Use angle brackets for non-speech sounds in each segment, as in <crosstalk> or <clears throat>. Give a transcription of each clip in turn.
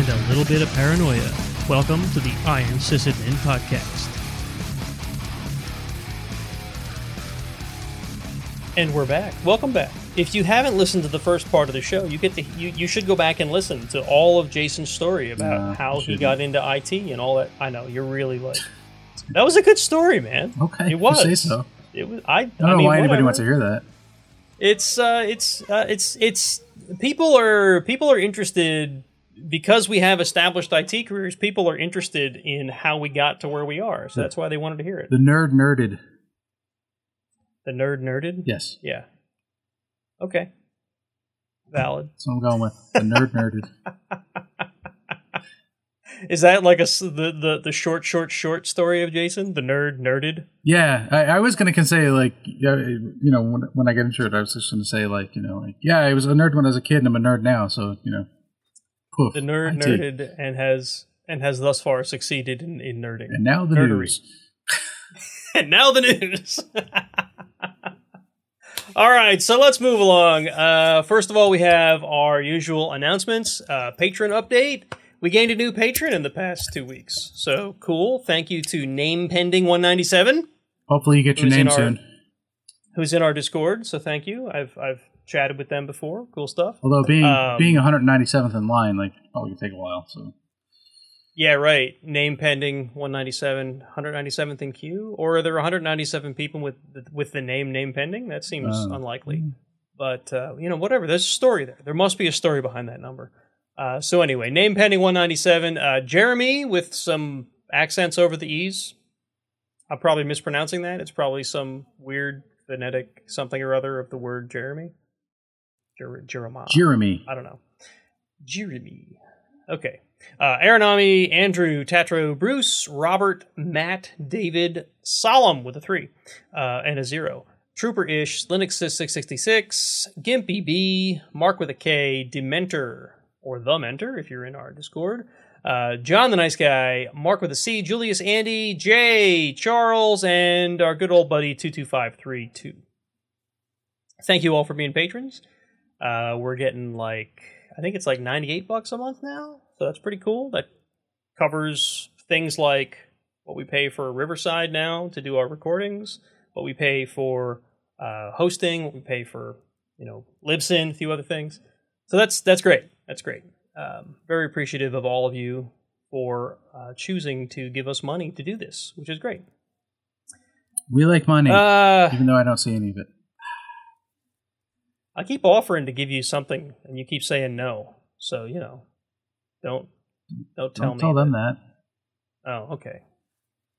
ops, and a little bit of paranoia. Welcome to the Iron Sysadmin Podcast. And we're back. Welcome back. If you haven't listened to the first part of the show, you get to you, you should go back and listen to all of Jason's story about No, how he got into IT and all that. I know you're really like that was a good story, man. Okay, it you was. say so. It was. I, I don't know mean, why anybody whatever. wants to hear that. It's uh, it's uh, it's it's people are people are interested because we have established IT careers. People are interested in how we got to where we are, so that's why they wanted to hear it. The nerd nerded. The nerd nerded. Yes, Yeah. Okay. Valid. So I'm going with. The nerd nerded. <laughs> Is that like a the, the the short short short story of Jason? The nerd nerded. Yeah, I, I was gonna say like, yeah, you know, when when I get into it, I was just gonna say like, you know, like, yeah, I was a nerd when I was a kid, and I'm a nerd now. So you know, poof, The nerd nerded and has and has thus far succeeded in, in nerding. and now the Nerdery. news. <laughs> and now the news. <laughs> all right, so let's move along. Uh, first of all, we have our usual announcements. Uh, patron update. We gained a new patron in the past two weeks, so cool. Thank you to Name Pending One Ninety Seven, Hopefully, you get your name our- soon. who's in our Discord. So thank you. I've I've chatted with them before. Cool stuff. Although being Um, being 197th in line, like, probably could take a while. So Yeah, right. Name pending 197, 197th in queue, or are there 197 people with the, with the name name pending? That seems Uh, unlikely. But uh, you know, whatever. There's a story there. There must be a story behind that number. Uh, so anyway, name pending 197. Uh, Jeremy with some accents over the e's. I'm probably mispronouncing that. It's probably some weird phonetic something or other of the word Jeremy. Jer- Jeremiah. Jeremy, I don't know. Jeremy. Okay. Uh, Aronami, Andrew, Tatro, Bruce, Robert, Matt, David, Solemn with a three uh, and a zero. Trooper Ish, Linux 666, Gimpy B, Mark with a K, Dementor, or The Mentor if you're in our Discord, uh, John the Nice Guy, Mark with a C, Julius Andy, Jay, Charles, and our good old buddy 22532. Thank you all for being patrons. Uh, we're getting like I think it's like 98 bucks a month now. So that's pretty cool. That covers things like what we pay for Riverside now to do our recordings, what we pay for uh, hosting, what we pay for, you know, Libsyn, a few other things. So that's that's great. That's great. Um, very appreciative of all of you for uh, choosing to give us money to do this, which is great. we like money, Uh, even though I don't see any of it. I keep offering to give you something, and you keep saying no. So you know, don't don't tell Don't me. tell them that. Oh, okay.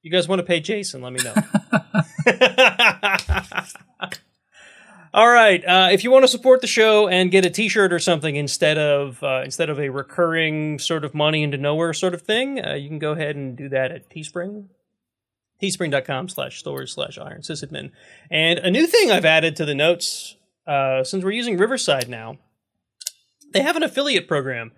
You guys want to pay Jason? Let me know. <laughs> All right. Uh, if you want to support the show and get a T-shirt or something instead of uh, instead of a recurring sort of money into nowhere sort of thing, uh, you can go ahead and do that at Teespring. Teespring.com slash stores slash iron sysadmin. And a new thing I've added to the notes, uh, since we're using Riverside now, they have an affiliate program.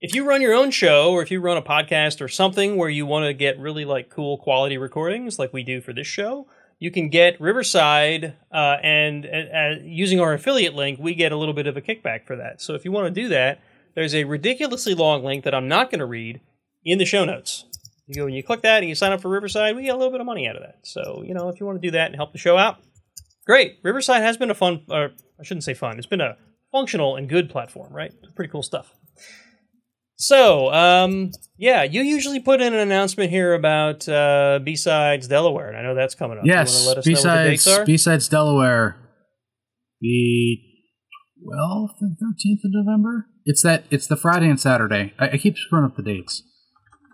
If you run your own show or if you run a podcast or something where you want to get really like cool quality recordings like we do for this show you can get riverside uh, and uh, using our affiliate link we get a little bit of a kickback for that. So if you want to do that there's a ridiculously long link that i'm not going to read in the show notes. You go and you click that and you sign up for riverside we get a little bit of money out of that. So you know if you want to do that and help the show out great riverside has been a fun or i shouldn't say fun it's been a functional and good platform right pretty cool stuff so, um, yeah, you usually put in an announcement here about uh, B-Sides Delaware, and I know that's coming up. Yes, want to let us know what the B-Sides dates are? B-Sides Delaware, the twelfth and thirteenth of November. It's that. It's the Friday and Saturday. I, I keep screwing up the dates.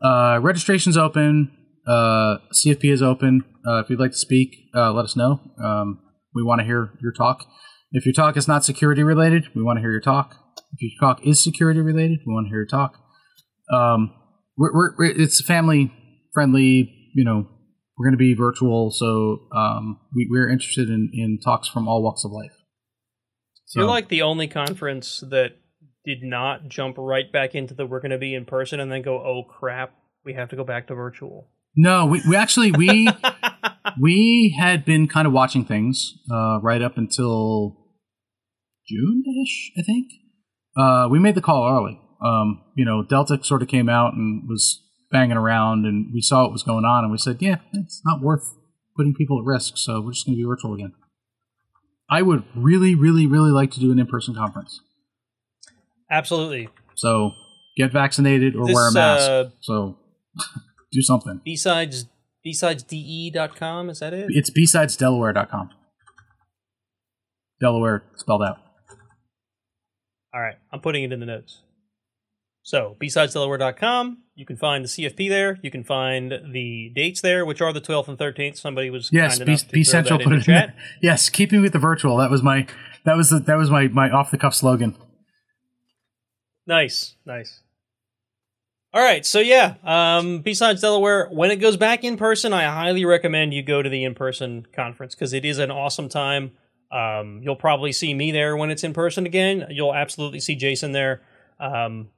Uh, registration's open. Uh, CFP is open. Uh, if you'd like to speak, uh, let us know. Um, we want to hear your talk. If your talk is not security related, we want to hear your talk. If your talk is security related, we want to hear your talk. Um, we're, we're, we're it's family friendly. You know, we're going to be virtual, so um, we, we're interested in, in talks from all walks of life. So, You're like the only conference that did not jump right back into the we're going to be in person and then go, oh crap, we have to go back to virtual. no, we, we actually we <laughs> we had been kind of watching things uh, right up until June ish, I think. Uh, we made the call early. Um, you know, Delta sort of came out and was banging around, and we saw what was going on, and we said, yeah, it's not worth putting people at risk, so we're just going to be virtual again. I would really, really, really like to do an in-person conference. Absolutely. So get vaccinated or This, wear a mask. uh, so <laughs> do something. Besides bsidesde.com, is that it? It's bsidesdelaware.com. Delaware spelled out. All right, I'm putting it in the notes. So, bsidesdelaware.com, you can find the CFP there. You can find the dates there, which are the 12th and 13th. Somebody was Yes, kind be, enough to be throw central. that Put in it the in. Yes, keeping with the virtual. That was my that was the, that was my my off the cuff slogan. Nice, nice. All right, so yeah, um, B-Sides Delaware, when it goes back in person, I highly recommend you go to the in person conference because it is an awesome time. Um, you'll probably see me there when it's in person again. You'll absolutely see Jason there. Um,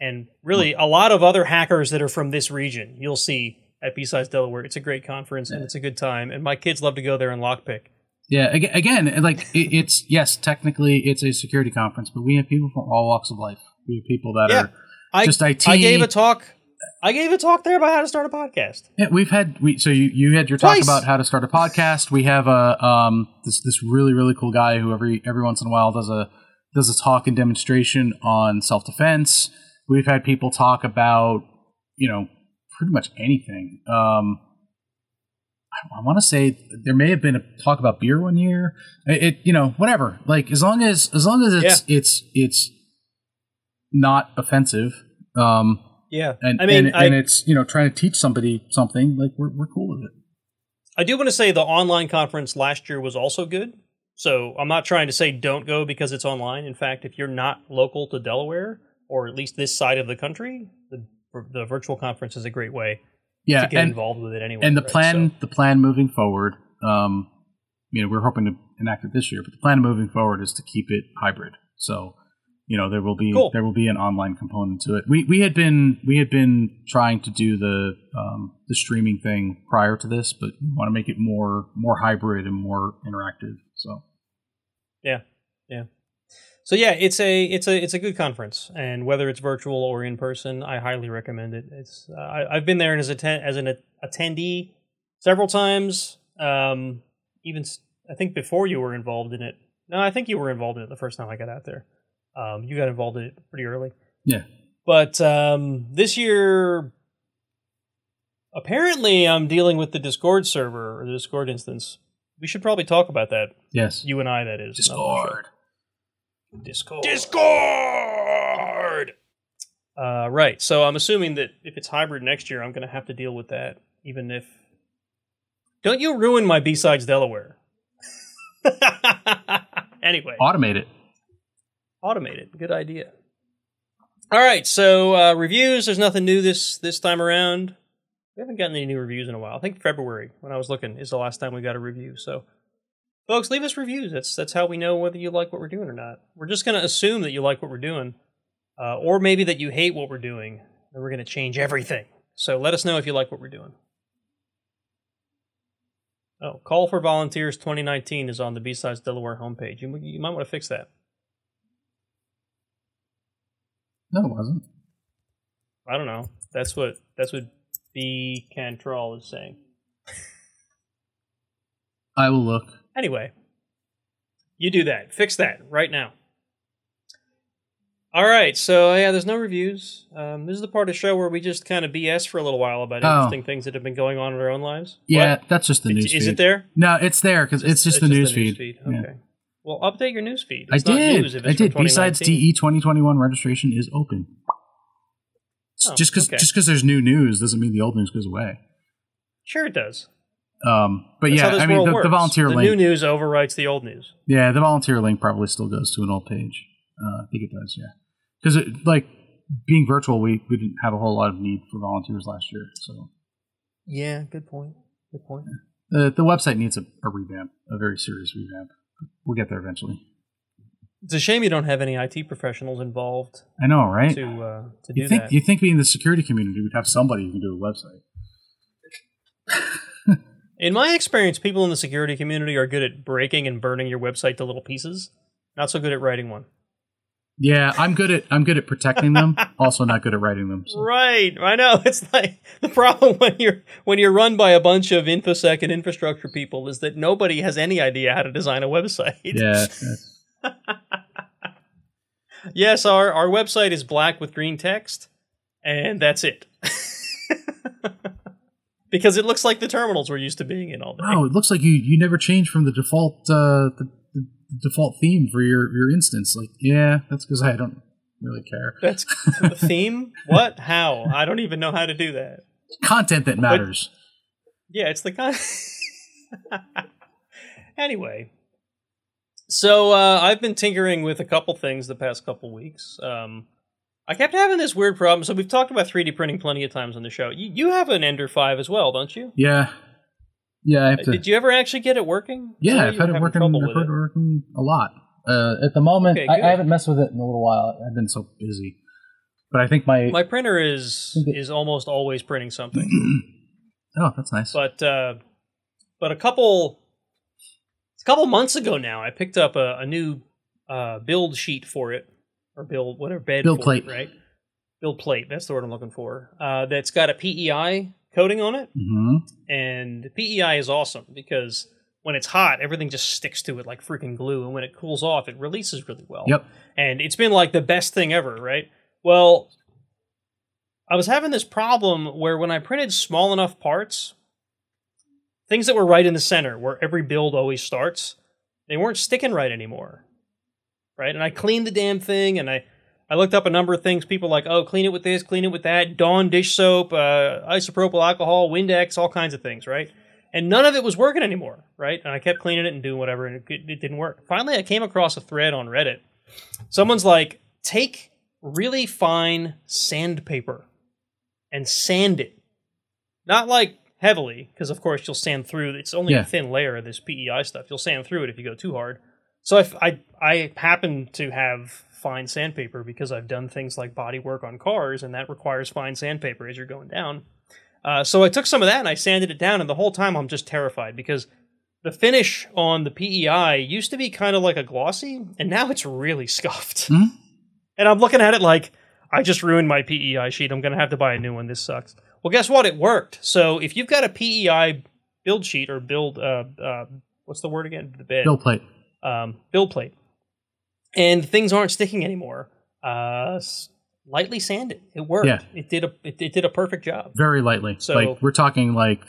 and really, a lot of other hackers that are from this region, you'll see at B-Sides Delaware. It's a great conference and it's a good time. And my kids love to go there and lockpick. Yeah, again, like it, it's yes, technically it's a security conference, but we have people from all walks of life. We have people that Yeah. are I, just IT. I gave a talk. I gave a talk there about how to start a podcast. Yeah, we've had we so you you had your talk Twice. about how to start a podcast. We have a um this this really really cool guy who every every once in a while does a does a talk and demonstration on self defense. We've had people talk about you know pretty much anything. Um, I, I want to say there may have been a talk about beer one year. It, it you know whatever like as long as as long as it's it's it's not offensive. Um, Yeah, and I mean, and, I, and it's you know trying to teach somebody something like we're we're cool with it. I do want to say the online conference last year was also good. So I'm not trying to say don't go because it's online. In fact, if you're not local to Delaware or at least this side of the country, the the virtual conference is a great way Yeah, to get and involved with it anyway. and the right? plan So- the plan moving forward, um, you know, we're hoping to enact it this year, but the plan moving forward is to keep it hybrid. So, you know, there will be Cool. there will be an online component to it. We we had been we had been trying to do the um, the streaming thing prior to this, but we want to make it more more hybrid and more interactive. So yeah, yeah. So yeah, it's a it's a it's a good conference, and whether it's virtual or in person, I highly recommend it. It's uh, I, I've been there as atten- as an a- attendee several times. Um, even s- I think before you were involved in it. No, I think you were involved in it the first time I got out there. Um, you got involved in it pretty early. yeah, But um, this year, apparently, I'm dealing with the Discord server or the Discord instance. We should probably talk about that. yes, You and I, that is. not the. Discord. Discord. Discord. Uh, right. So I'm assuming that if it's hybrid next year, I'm going to have to deal with that, even if. Don't you ruin my B sides Delaware. <laughs> anyway, Automate it. Automate it. Good idea. All right. So uh, reviews. There's nothing new this this time around. We haven't gotten any new reviews in a while. I think February, when I was looking, is the last time we got a review. So, folks, leave us reviews. That's that's how we know whether you like what we're doing or not. We're just going to assume that you like what we're doing, uh, or maybe that you hate what we're doing, and we're going to change everything. So let us know if you like what we're doing. Oh, call for volunteers 2019 is on the B-Sides Delaware homepage. You, you might want to fix that. No, it wasn't. I don't know. That's what that's what B Cantrell is saying. I will look. Anyway, you do that. Fix that right now. All right. So yeah, there's no reviews. Um, this is the part of the show where we just kind of BS for a little while about Oh. interesting things that have been going on in our own lives. Yeah, What? that's just the Is- news. is feed. it there? No, it's there because it's just the news feed. Yeah. Okay. Well, update your news feed. I It's not did. news I did. B-Sides DE 2021 registration is open. Oh, just because okay. just because there's new news doesn't mean the old news goes away. Sure, it does. Um, but That's yeah, I mean the, the volunteer the link. new news overwrites the old news. yeah, the volunteer link probably still goes to an old page. Uh, I think it does. Yeah, because like being virtual, we we didn't have a whole lot of need for volunteers last year. So Yeah, good point. Good point. the the website needs a, a revamp, a very serious revamp. We'll get there eventually. It's a shame you don't have any IT professionals involved I know, right? to uh, to do you think that. you think being in the security community, we'd have somebody who can do a website. <laughs> In my experience, people in the security community are good at breaking and burning your website to little pieces. Not so good at writing one. Yeah, I'm good at I'm good at protecting them. <laughs> also, not good at writing them. so. Right, I know. <laughs> It's like the problem when you're when you're run by a bunch of infosec and infrastructure people is that nobody has any idea how to design a website. Yeah, <laughs> Yes, our our website is black with green text, and that's it. because it looks like the terminals we're used to being in all day. wow. It looks like you you never changed from the default uh, the, the default theme for your your instance. Like, yeah, that's because I don't really care. That's <laughs> the theme. What? How? I don't even know how to do that. Content that matters. Yeah, it's the kind. <laughs> anyway, so uh, I've been tinkering with a couple things the past couple weeks. Um, I kept having this weird problem. So we've talked about 3D printing plenty of times on the show. You, you have an Ender Five as well, don't you? Yeah, yeah. I have to. Did you ever actually get it working? Yeah, I've had it working. I've had it. it working a lot. Uh, at the moment, Okay, I. I haven't messed with it in a little while. I've been so busy. But I think my, My printer is is almost always printing something, <clears throat> oh, that's nice. but uh, but a couple a couple months ago now, I picked up a, a new uh, build sheet for it or build whatever bed Build for plate. it, right? Build plate. That's the word I'm looking for. Uh, that's got a PEI coating on it, hmm and PEI is awesome because when it's hot, everything just sticks to it like freaking glue, and when it cools off, it releases really well. Yep. and it's been like the best thing ever, right? Well, I was having this problem where when I printed small enough parts, things that were right in the center, where every build always starts, they weren't sticking right anymore. Right? And I cleaned the damn thing and I I looked up a number of things. People like, oh, clean it with this, clean it with that, Dawn dish soap, uh, isopropyl alcohol, Windex, all kinds of things, right? And none of it was working anymore, right? And I kept cleaning it and doing whatever, and it, it didn't work. Finally, I came across a thread on Reddit. Someone's like, take really fine sandpaper and sand it. Not like heavily, because of course you'll sand through. It's only Yeah. a thin layer of this PEI stuff. You'll sand through it if you go too hard. So if I I happen to have fine sandpaper because I've done things like body work on cars, and that requires fine sandpaper as you're going down. Uh, so I took some of that and I sanded it down, and the whole time I'm just terrified because the finish on the PEI used to be kind of like a glossy, and now it's really scuffed. Hmm? And I'm looking at it like I just ruined my PEI sheet. I'm going to have to buy a new one. This sucks. Well, guess what? It worked. So if you've got a PEI build sheet or build, uh, uh, what's the word again? The bed Bill plate. um, build plate, and things aren't sticking anymore. Uh, lightly sand it. It worked. Yeah. It did a it, it did a perfect job. Very lightly. So- like we're talking like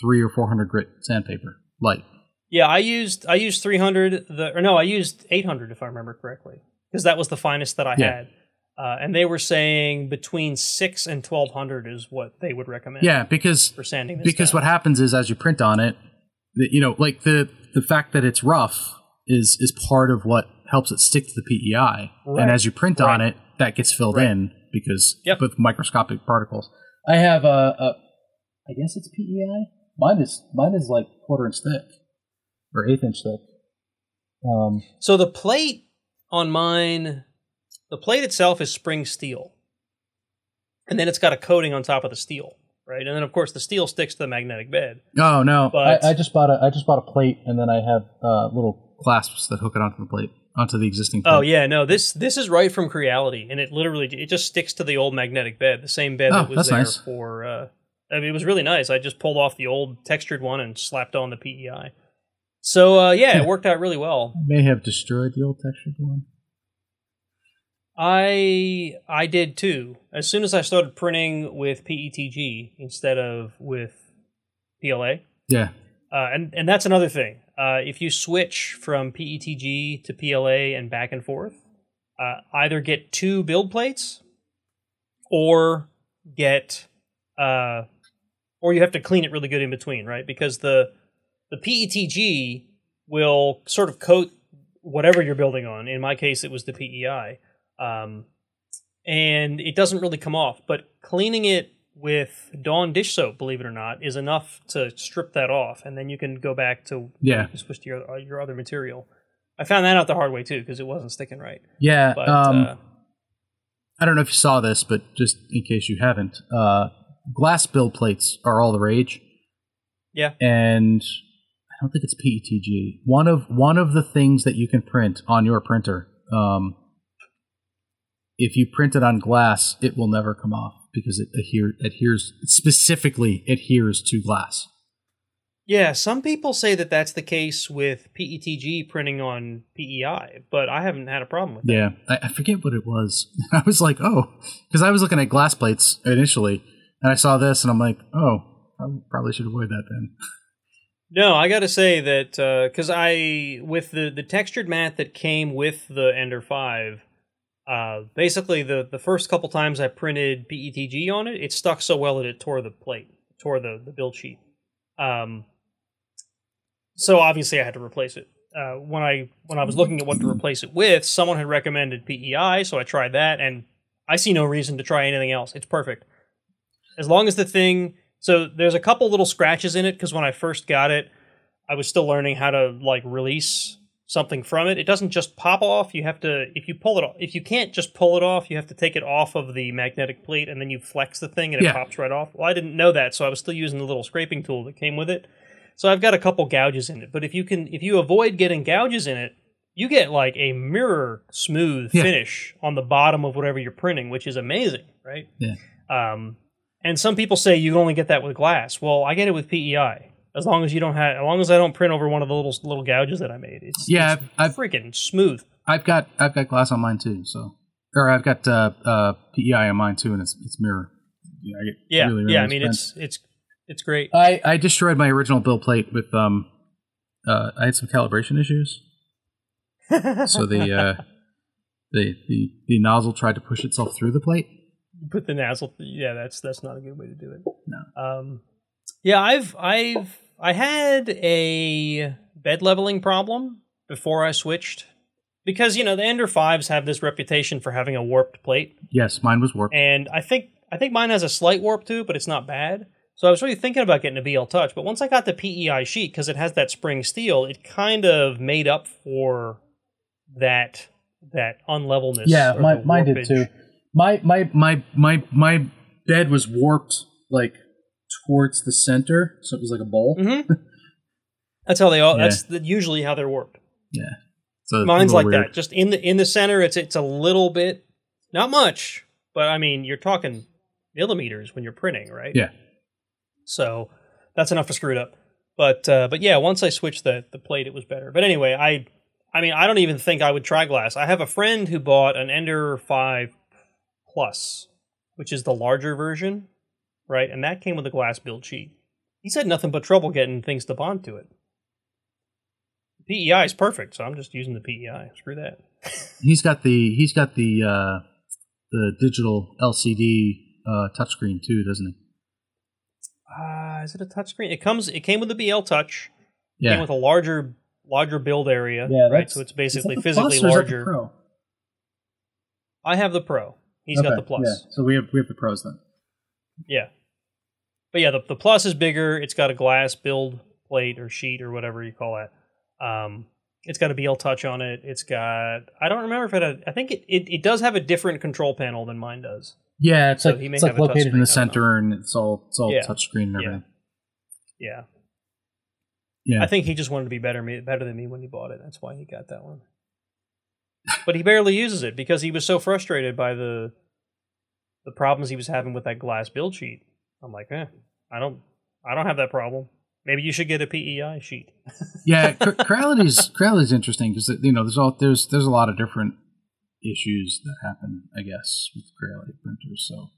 three or four hundred grit sandpaper. Light. Yeah, I used I used 300 the or no, I used 800 if I remember correctly because that was the finest that I Yeah. had. Uh, and they were saying between six and 1200 is what they would recommend Yeah, because for sanding this. because down. what happens is as you print on it, you know, like the the fact that it's rough is is part of what helps it stick to the PEI. Right. And as you print on it, that gets filled Right. in because Yep. with microscopic particles. I have a, a I guess it's PEI. Mine is mine is like quarter inch thick or eighth inch thick. Um, So the plate on mine, the plate itself is spring steel, and then it's got a coating on top of the steel, right? And then of course the steel sticks to the magnetic bed. oh no, But- I, I just bought a I just bought a plate and then I have uh, little clasps that hook it onto the plate onto the existing. Plate. Oh yeah, no this this is right from Creality, and it literally it just sticks to the old magnetic bed, the same bed Oh, that was there nice. for. Uh, I mean, it was really nice. I just pulled off the old textured one and slapped on the PEI. So uh, yeah, it <laughs> worked out really well. I may have destroyed the old textured one. I I did too. As soon as I started printing with PETG instead of with PLA, Yeah. uh, and and that's another thing. Uh, if you switch from PETG to PLA and back and forth, uh, either get two build plates, or get, uh, or you have to clean it really good in between, right? Because the the PETG will sort of coat whatever you're building on. In my case, it was the PEI, um, and it doesn't really come off. But cleaning it with Dawn dish soap, believe it or not, is enough to strip that off, and then you can go back to Yeah. switch to your uh, your other material. I found that out the hard way too because it wasn't sticking right. Yeah. But um, uh, I don't know if you saw this, but just in case you haven't, uh, glass build plates are all the rage. Yeah. And I don't think it's PETG. One of one of the things that you can print on your printer um, if you print it on glass, it will never come off because it adhere, adheres specifically adheres to glass. Yeah, some people say that that's the case with PETG printing on PEI, but I haven't had a problem with that. Yeah, I, I forget what it was. <laughs> I was like, oh, because I was looking at glass plates initially, and I saw this, and I'm like, oh, I probably should avoid that then. <laughs> No, I got to say that uh, because I with the the textured mat that came with the Ender Five, uh, basically the the first couple times I printed PETG on it, it stuck so well that it tore the plate, tore the the build sheet. Um, so obviously I had to replace it. Uh, when I when I was looking at what to replace it with, someone had recommended PEI, so I tried that, and I see no reason to try anything else. It's perfect as long as the thing so there's a couple little scratches in it because when I first got it, I was still learning how to like release something from it. It doesn't just pop off. You have to if you pull it off. If you can't just pull it off, you have to take it off of the magnetic plate and then you flex the thing and it pops right off. Well, I didn't know that, so I was still using the little scraping tool that came with it. So I've got a couple gouges in it. But if you can if you avoid getting gouges in it, you get like a mirror smooth Yeah. finish on the bottom of whatever you're printing, which is amazing, right? Yeah. Um, and some people say you only get that with glass. Well, I get it with PEI. As long as you don't have, as long as I don't print over one of the little little gouges that I made, it's Yeah, it's I've- freaking smooth. I've got I've got glass on mine too, so or I've got uh, uh, PEI on mine too, and it's it's mirror. Yeah, I get Yeah, really, really yeah. I mean, it's it's it's great. I I destroyed my original build plate with um uh I had some calibration issues, <laughs> so the uh the the the nozzle tried to push itself through the plate. put the nozzle. Yeah, that's that's not a good way to do it. No. Um, yeah, I've I've I had a bed leveling problem before I switched because you know the Ender fives have this reputation for having a warped plate. Yes, mine was warped. and I think I think mine has a slight warp too, but it's not bad. So I was really thinking about getting a BL Touch, but once I got the PEI sheet because it has that spring steel, it kind of made up for that that unlevelness. Yeah, my, mine did too. My my my my my bed was warped like towards the center, so it was like a bowl. Mm-hmm. That's how they all. Yeah. That's the, usually how they're warped. Yeah, so Mine's like little that. Just in the in the center, it's it's a little bit, not much, but I mean, you're talking millimeters when you're printing, right? Yeah. So that's enough to screw it up. But uh, but yeah, once I switched the the plate, it was better. But anyway, I I mean, I don't even think I would try glass. I have a friend who bought an Ender Five Plus, which is the larger version, right? And that came with a glass build sheet. He's had nothing but trouble getting things to bond to it. PEI is perfect, so I'm just using the PEI. Screw that. <laughs> He's got the he's got the uh, the digital LCD uh, touchscreen too, doesn't he? Uh, is it a touchscreen? It comes. It came with the BL Touch. It Yeah, Came with a larger larger build area. Yeah, right. So it's basically the physically Plus or is that the larger. Pro? I have the Pro. He's got the Plus. Yeah. So we have we have the pros then. Yeah. But yeah, the, the Plus is bigger. It's got a glass build plate or sheet or whatever you call it. Um, it's got a BL Touch on it. It's got I don't remember if it had, I think it, it, it does have a different control panel than mine does. Yeah, it's So like he may it's like located in the center, and it's all it's all Yeah. touchscreen and Yeah. everything. Yeah. Yeah, I think he just wanted to be better me better than me when he bought it. That's why he got that one. but he barely uses it because he was so frustrated by the the problems he was having with that glass build sheet. I'm like, eh, I don't I don't have that problem. Maybe you should get a PEI sheet. yeah. <laughs> Cr- Creality's Creality's interesting because you know there's all there's there's a lot of different issues that happen, I guess, with Creality printers. So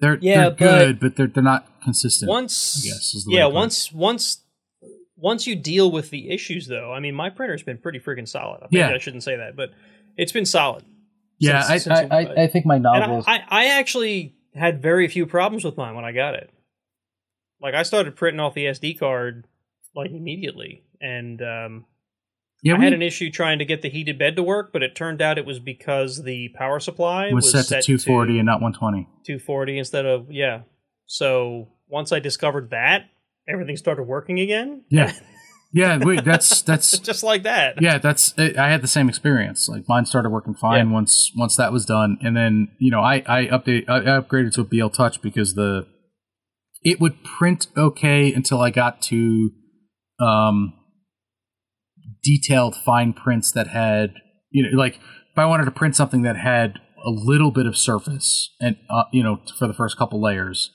they're Yeah, they're good, but they're they're not consistent. Once I guess, is the yeah, to put it. once once once you deal with the issues though, I mean my printer's been pretty freaking solid. Maybe Yeah. I shouldn't say that, but it's been solid. yeah, since- I, since I, I I think my And novels. I, I, I actually had very few problems with mine when I got it. Like I started printing off the SD card like immediately, and um, yeah, I we had an issue trying to get the heated bed to work, but it turned out it was because the power supply was, set, to 240 and not 120. 240 instead of yeah. So once I discovered that, everything started working again. Yeah, <laughs> yeah. Wait, that's <laughs> that's just like that. yeah. That's I had the same experience. Like mine started working fine Yeah. once once that was done, and then you know I I update I upgraded to a BL Touch because the it would print okay until I got to um detailed fine prints that had you know like if I wanted to print something that had a little bit of surface and uh, you know for the first couple layers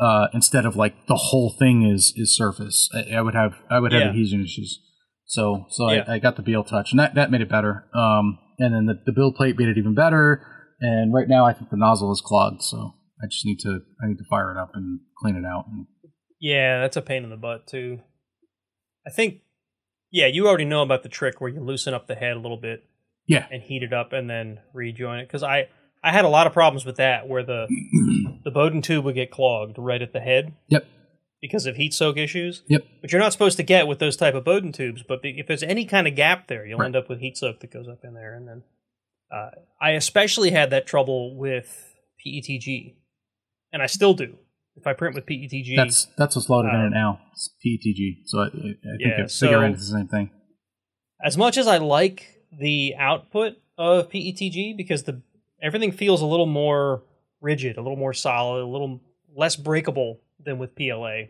uh, instead of like the whole thing is is surface I, I would have I would have Yeah. adhesion issues so so Yeah. I, I got the BL Touch and that, that made it better um, and then the, the build plate made it even better and right now I think the nozzle is clogged so I just need to I need to fire it up and clean it out and Yeah, that's a pain in the butt too. I think, yeah, you already know about the trick where you loosen up the head a little bit yeah and heat it up and then rejoin it. Because I I had a lot of problems with that where the <clears throat> the Bowden tube would get clogged right at the head yep because of heat soak issues. yep Which you're not supposed to get with those type of Bowden tubes, but if there's any kind of gap there, you'll Right. end up with heat soak that goes up in there. And then uh, I especially had that trouble with PETG, and I still do. If I print with PETG, that's that's what's loaded in it now it's PETG so I, I think Yeah, so- is the same thing as much as I like the output of PETG because the everything feels a little more rigid, a little more solid, a little less breakable than with PLA.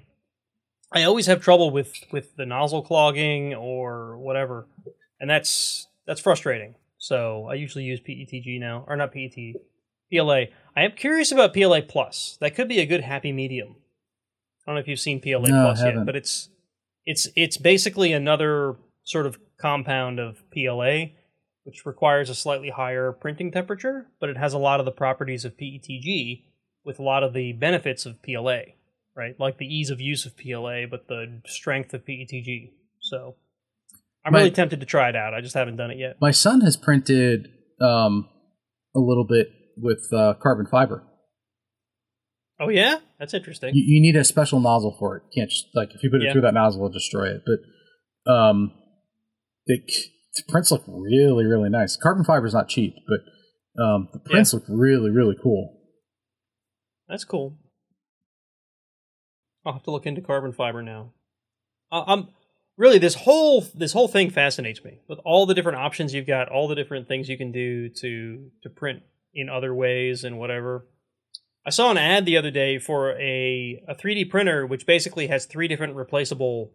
I always have trouble with with the nozzle clogging or whatever, and that's that's frustrating. So I usually use PETG now, or not PET, PLA. I am curious about PLA Plus. That could be a good happy medium. I don't know if you've seen PLA No, Plus yet, but it's it's it's basically another sort of compound of PLA, which requires a slightly higher printing temperature, but it has a lot of the properties of PETG with a lot of the benefits of PLA, right? Like the ease of use of PLA, but the strength of PETG. So I'm really tempted to try it out. I just haven't done it yet. My son has printed um, a little bit with uh, carbon fiber. Oh yeah, that's interesting. You, you need a special nozzle for it. You can't just like if you put it Yeah. through that nozzle, it'll destroy it. But um, it, the prints look really, really nice. Carbon fiber is not cheap, but um, the prints look really, really cool. That's cool. I'll have to look into carbon fiber now. I'm really this whole this whole thing fascinates me with all the different options you've got, all the different things you can do to to print in other ways and whatever. I saw an ad the other day for a a 3D printer which basically has three different replaceable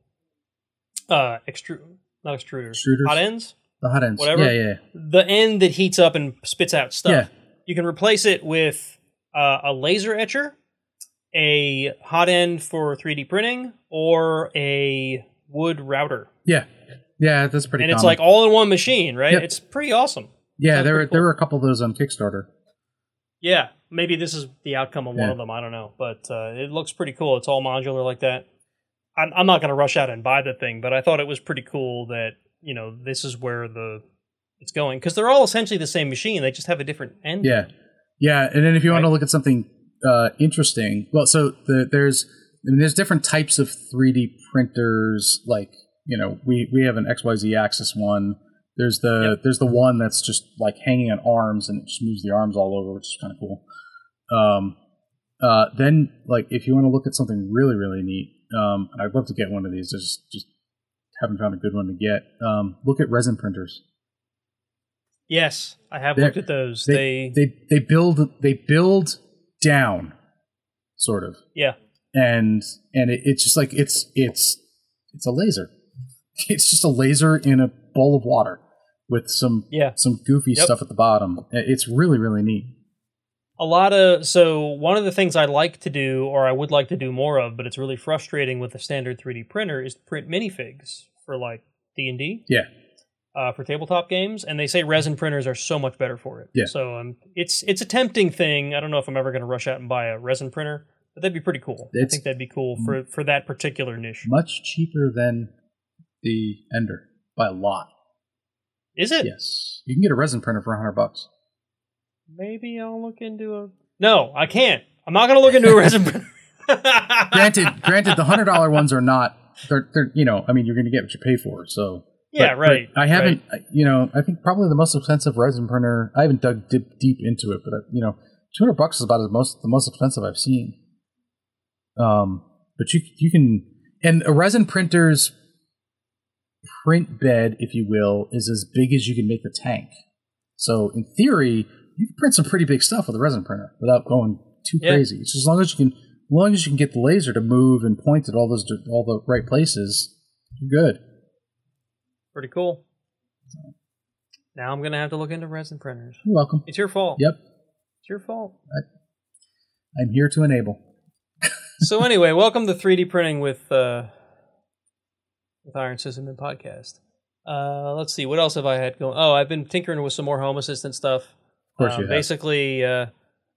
uh extrude not extruders, Extruders? hot ends. The hot ends, Whatever. Yeah, yeah, The end that heats up and spits out stuff yeah. you can replace it with uh, a laser etcher, a hot end for 3D printing, or a wood router. Yeah, yeah. That's pretty. and it's like all in one machine, right? Yep. It's pretty awesome. yeah. sounds There were pretty there were a couple of those on Kickstarter. Yeah, maybe this is the outcome of one of them. I don't know, but uh, it looks pretty cool. It's all modular like that. I'm, I'm not going to rush out and buy the thing, but I thought it was pretty cool that you know this is where the it's going because they're all essentially the same machine. They just have a different end. Yeah, yeah. And then if you want to look at something uh, interesting, well, so the, there's I mean, there's different types of 3D printers. Like you know, we we have an XYZ axis one. There's the Yep. there's the one that's just like hanging on arms and it just moves the arms all over, which is kind of cool. Um, uh, then like if you want to look at something really really neat, um, and I'd love to get one of these. I just just haven't found a good one to get. Um, look at resin printers. Yes, I have They're- looked at those. they they they they build they build down sort of yeah. and and it, it's just like it's it's it's a laser <laughs> it's just a laser in a bowl of water with some Yeah. some goofy Yep. stuff at the bottom it's really really neat a lot of so one of the things I like to do or I would like to do more of, but it's really frustrating with the standard 3D printer is to print minifigs for like D&D, yeah uh, for tabletop games and they say resin printers are so much better for it. Yeah. So um it's it's a tempting thing. I don't know if I'm ever going to rush out and buy a resin printer, but that'd be pretty cool. I think that'd be cool for for that particular niche. much cheaper than the ender by a lot Is it? yes you can get a resin printer for 100 bucks Maybe I'll look into a No, I can't. I'm not going to look into a <laughs> resin printer. granted granted the hundred dollar ones are not they're, they're you know i mean you're going to get what you pay for so Yeah, But- right. but I haven't, you know, I think probably the most expensive resin printer. I haven't dug deep, deep into it, but uh, you know, two hundred bucks is about the most the most expensive I've seen. Um, but you you can, and a resin printer's print bed, if you will, is as big as you can make the tank. So in theory, you can print some pretty big stuff with a resin printer without going too Yeah. crazy. It's as long as you can, as long as you can get the laser to move and point at all those all the right places, you're good. Pretty cool. Now I'm gonna have to look into resin printers. You're welcome. It's your fault. Yep, It's your fault. I'm here to enable. <laughs> so anyway, welcome to 3D printing with uh, with Iron Sysadmin podcast. Uh, let's see, what else have I had going? Oh, I've been tinkering with some more Home Assistant stuff. Of course Uh, you have. Basically, uh,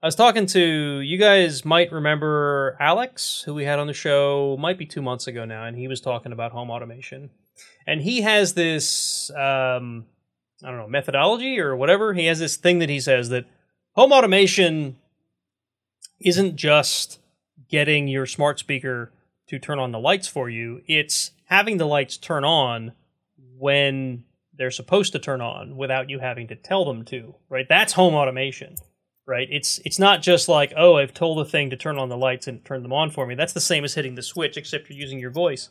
I was talking to you guys. Might remember Alex, who we had on the show, might be two months ago now, and he was talking about home automation. And he has this, um, I don't know, methodology or whatever. He has this thing that he says that home automation isn't just getting your smart speaker to turn on the lights for you. It's having the lights turn on when they're supposed to turn on without you having to tell them to, right? That's home automation, right? It's it's not just like, oh, I've told the thing to turn on the lights and turn them on for me. That's the same as hitting the switch, except you're using your voice.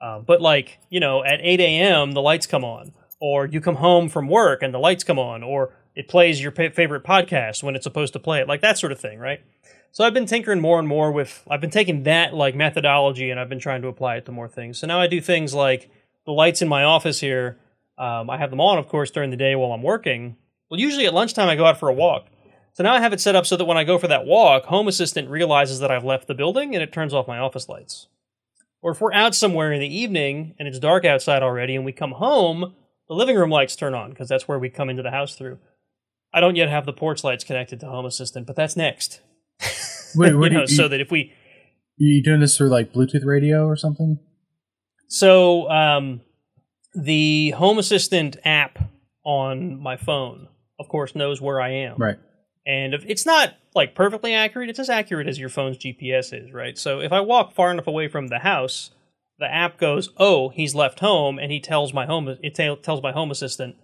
Um, but like, you know, at 8 a.m. the lights come on, or you come home from work and the lights come on, or it plays your favorite podcast when it's supposed to play it, like that sort of thing, right? So I've been tinkering more and more with. I've been taking that like methodology and I've been trying to apply it to more things. So now I do things like the lights in my office here. Um, I have them on, of course, during the day while I'm working. Well, usually at lunchtime I go out for a walk. So now I have it set up so that when I go for that walk, Home Assistant realizes that I've left the building and it turns off my office lights. Or if we're out somewhere in the evening and it's dark outside already and we come home, the living room lights turn on because that's where we come into the house through. I don't yet have the porch lights connected to Home Assistant, but that's next. <laughs> Wait, <laughs> what do know, you, so that if we you doing this through like Bluetooth radio or something? So um, the Home Assistant app on my phone, of course, knows where I am. Right. And if it's not like perfectly accurate, it's as accurate as your phone's GPS is, right? So if I walk far enough away from the house, the app goes, "Oh, he's left home," and he tells my home it tell- tells my Home Assistant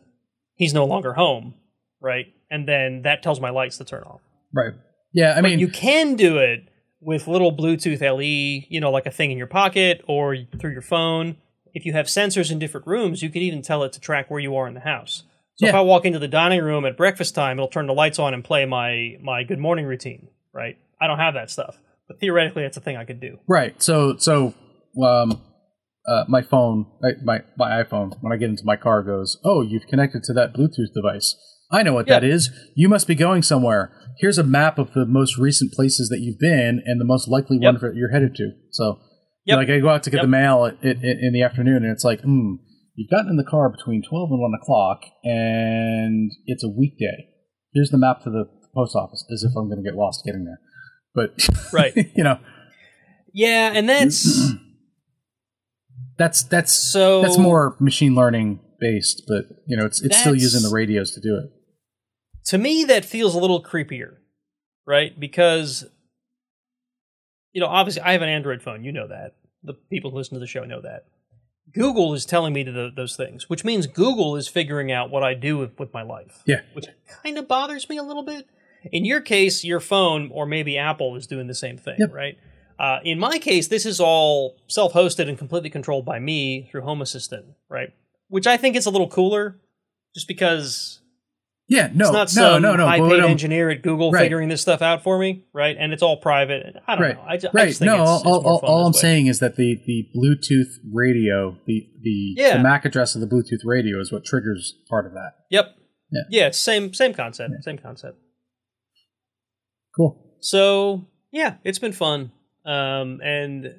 he's no longer home, right? And then that tells my lights to turn off. Right. Yeah. I mean, you can do it with little Bluetooth LE, you know, like a thing in your pocket or through your phone. If you have sensors in different rooms, you could even tell it to track where you are in the house. So if I walk into the dining room at breakfast time, it'll turn the lights on and play my my good morning routine, right? I don't have that stuff, but theoretically, that's a thing I could do. Right. So so um uh, my phone, my my iPhone, when I get into my car, goes, "Oh, you've connected to that Bluetooth device. I know what that Yeah. is. You must be going somewhere. Here's a map of the most recent places that you've been and the most likely Yep. one that you're headed to." So, Yep. like, I go out to get Yep. the mail at, at, at- in the afternoon, and it's like, "Hmm, you've gotten in the car between twelve and one o'clock, and it's a weekday. Here's the map to the post office, as if I'm going to get lost getting there." But <laughs> Right. you know, Yeah, and that's <clears throat> that's that's so. that's more machine learning based, but you know, it's it's still using the radios to do it. to me that feels a little creepier right because you know obviously i have an android phone you know that. The people who listen to the show know that. Google is telling me to th those things which means google is figuring out what i do with, with my life. Yeah. which kind of bothers me a little bit. In your case your phone or maybe apple is doing the same thing Yep. right? Uh, in my case this is all self-hosted and completely controlled by me through home assistant right? Which i think is a little cooler just because Yeah, no, it's not no, some no, no. high but paid what I'm- engineer at Google Right. figuring this stuff out for me, right? And it's all private. I don't right, know. I just, I right. just think no, it's, all, it's all, all I'm way. saying is that the the Bluetooth radio, the the, Yeah. the MAC address of the Bluetooth radio is what triggers part of that. Yep. Yeah. Yeah. Same same concept. Same concept. Cool. So yeah, it's been fun. Um, and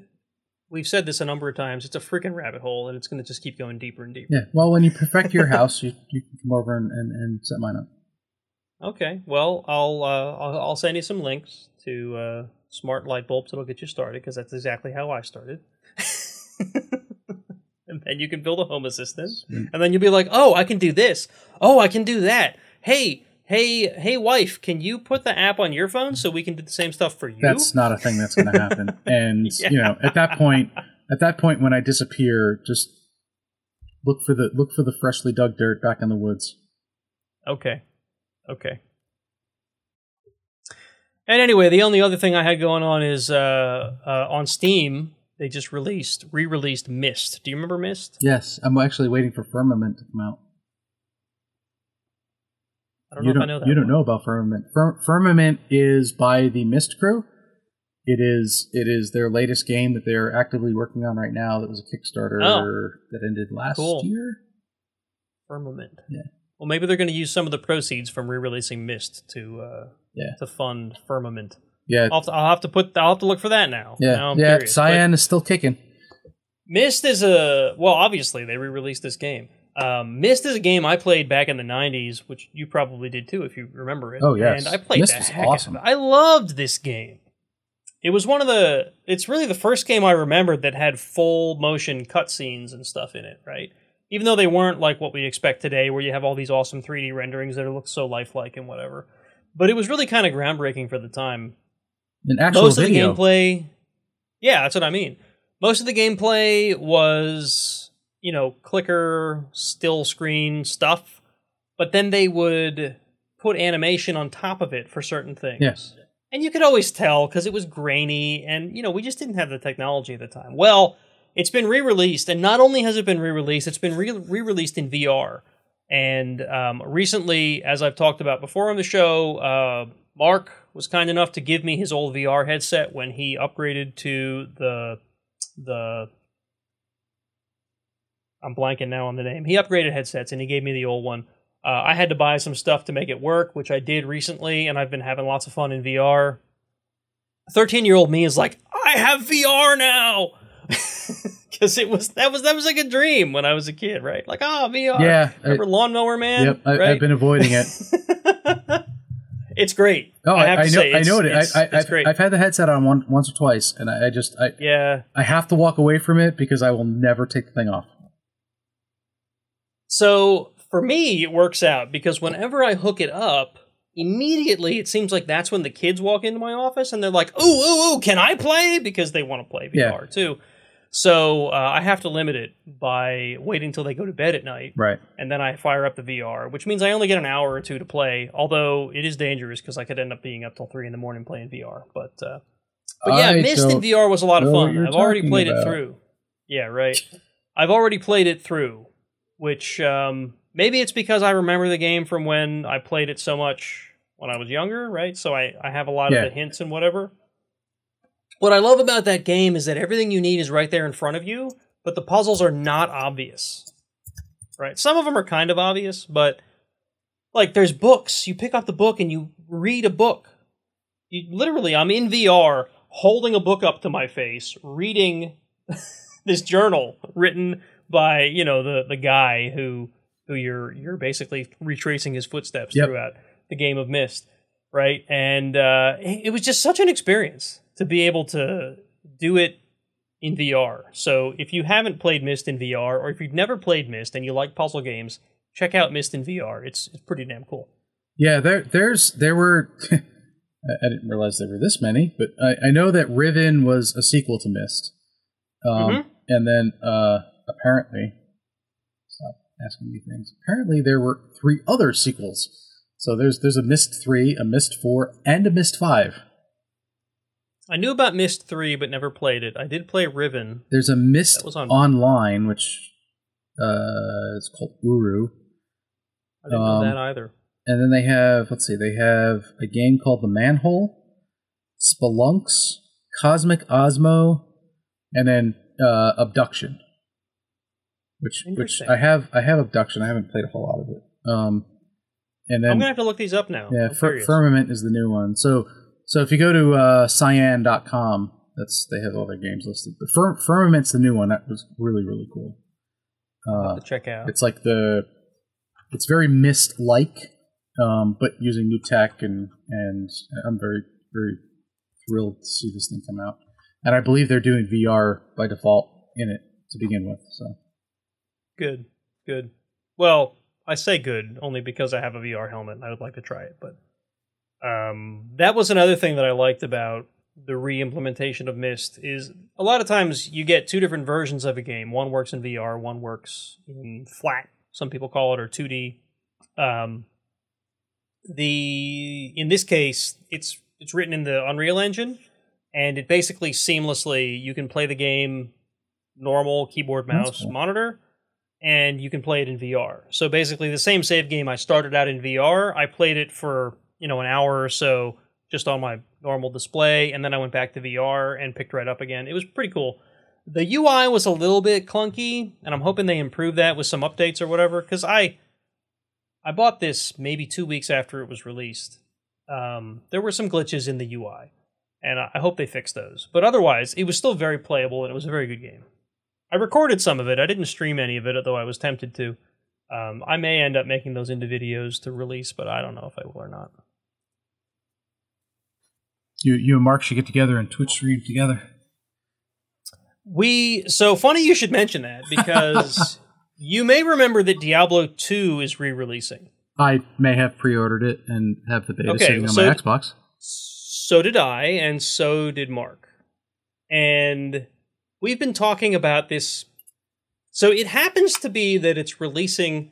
we've said this a number of times. It's a freaking rabbit hole, and it's going to just keep going deeper and deeper. Yeah. Well, when you perfect your house, you you can come over and, and, and set mine up. Okay. Well, I'll uh, I'll, I'll send you some links to uh, smart light bulbs that'll get you started because that's exactly how I started. <laughs> and then you can build a home assistant, and then you'll be like, "Oh, I can do this. Oh, I can do that. Hey, hey, hey, wife, can you put the app on your phone so we can do the same stuff for you?" That's not a thing that's going to happen. <laughs> And you know, at that point, at that point, when I disappear, just look for the look for the freshly dug dirt back in the woods. Okay. Okay. And anyway, the only other thing I had going on is uh, uh, on Steam, they just released, re released Myst. Do you remember Myst? Yes, I'm actually waiting for Firmament to come out. I don't you know don't, if I know that. you don't one. know about Firmament. Fir- Firmament is by the Myst Crew. It is it is their latest game that they're actively working on right now. That was a Kickstarter Oh. that ended last Cool. year. Firmament. Yeah. Well, maybe they're going to use some of the proceeds from re-releasing Myst to uh, Yeah. to fund Firmament. Yeah, I'll have, to, I'll have to put. I'll have to look for that now. yeah, Now yeah. Cyan is still kicking. Myst is a well. Obviously, they re-released this game. Um, Myst is a game I played back in the '90s, which you probably did too, if you remember it. Oh, yes. and I played Myst the was heck out of awesome. I loved this game. It was one of the. It's really the first game I remembered that had full motion cutscenes and stuff in it. Right, even though they weren't like what we expect today, where you have all these awesome 3D renderings that look so lifelike and whatever. But it was really kind of groundbreaking for the time An actual most video. of the gameplay yeah that's what i mean most of the gameplay was you know clicker still screen stuff but then they would put animation on top of it for certain things. Yes. and you could always tell because it was grainy and you know we just didn't have the technology at the time. Well it's been re-released and not only has it been re-released it's been re- re-released in vr and um, recently as i've talked about before on the show uh, mark was kind enough to give me his old vr headset when he upgraded to the the i'm blanking now on the name he upgraded headsets and he gave me the old one uh, I had to buy some stuff to make it work, which I did recently, and I've been having lots of fun in VR. 13 year old me is like, I have VR now! <laughs> Because it was that was that was like a dream when I was a kid, right? Like, ah, VR. Yeah. I- Remember Lawnmower Man? yep. I, right? I've been avoiding it. <laughs> it's great. Oh, I I, have I to know. say, I know it. It's, I, I, I've, great. I've had the headset on one, once or twice, and I, I just I, yeah. I have to walk away from it because I will never take the thing off. So for me, it works out because whenever I hook it up, immediately it seems like that's when the kids walk into my office and they're like, "Ooh, ooh, ooh, can I play?" Because they want to play Yeah. VR too. So uh, I have to limit it by waiting until they go to bed at night, Right. and then I fire up the VR, which means I only get an hour or two to play. Although it is dangerous because I could end up being up till three in the morning playing VR. But uh, but yeah, I Myst in VR was a lot of fun. I've already played it through. Yeah, right. I've already played it through, which um, maybe it's because I remember the game from when I played it so much when I was younger, right? So I, I have a lot Yeah. of the hints and whatever. What I love about that game is that everything you need is right there in front of you, but the puzzles are not obvious. Right? Some of them are kind of obvious, but like there's books. You pick up the book and you read a book. You literally I'm in VR holding a book up to my face, reading <laughs> this journal written by, you know, the the guy who who you're you're basically retracing his footsteps Yep. throughout the game of Myst, right? And uh, it was just such an experience to be able to do it in VR. So if you haven't played Myst in VR, or if you've never played Myst and you like puzzle games, check out Myst in VR. It's it's pretty damn cool. Yeah, there, there's, there were. <laughs> I didn't realize there were this many, but I, I know that Riven was a sequel to Myst, um, Mhm. and then uh, apparently, stop asking me things. Apparently, there were three other sequels. So there's there's a Myst three, a Myst four, and a Myst five. I knew about Myst 3 but never played it. I did play Riven. There's a Myst on- online, which uh, is called Uru, I didn't Um, know that either. and then they have let's see, they have a game called The Manhole, Spelunx, Cosmic Osmo, and then uh, Abduction. Which which I have I have Abduction. I haven't played a whole lot of it. Um, and then I'm gonna have to look these up now. yeah, Fir- Firmament is the new one. So so if you go to uh, cyan.com, that's they have all their games listed. But Fir- Firmament's the new one. That was really really cool. Uh, to check out. it's like the it's very Myst like um, but using new tech and and i'm very very thrilled to see this thing come out and i believe they're doing vr by default in it to begin with so Good, good. Well, I say good only because I have a VR helmet and I would like to try it. But um, that was another thing that I liked about the re-implementation of Myst is a lot of times you get two different versions of a game. One works in VR, one works in flat. Some people call it or 2D. Um, the in this case, it's it's written in the Unreal Engine, and it basically seamlessly you can play the game normal keyboard mouse cool. monitor and you can play it in VR. So basically the same save game I started out in VR, I played it for, you know, an hour or so just on my normal display and then I went back to VR and picked right up again. It was pretty cool. The UI was a little bit clunky and I'm hoping they improve that with some updates or whatever cuz I I bought this maybe two weeks after it was released. Um, there were some glitches in the UI, and I hope they fix those. But otherwise, it was still very playable, and it was a very good game. I recorded some of it. I didn't stream any of it, although I was tempted to. Um, I may end up making those into videos to release, but I don't know if I will or not. You you and Mark should get together and Twitch stream together. We so funny you should mention that because <laughs> you may remember that Diablo 2 is re-releasing. I may have pre-ordered it and have the beta Okay, sitting on so- my Xbox. So did I, and so did Mark. And we've been talking about this. So it happens to be that it's releasing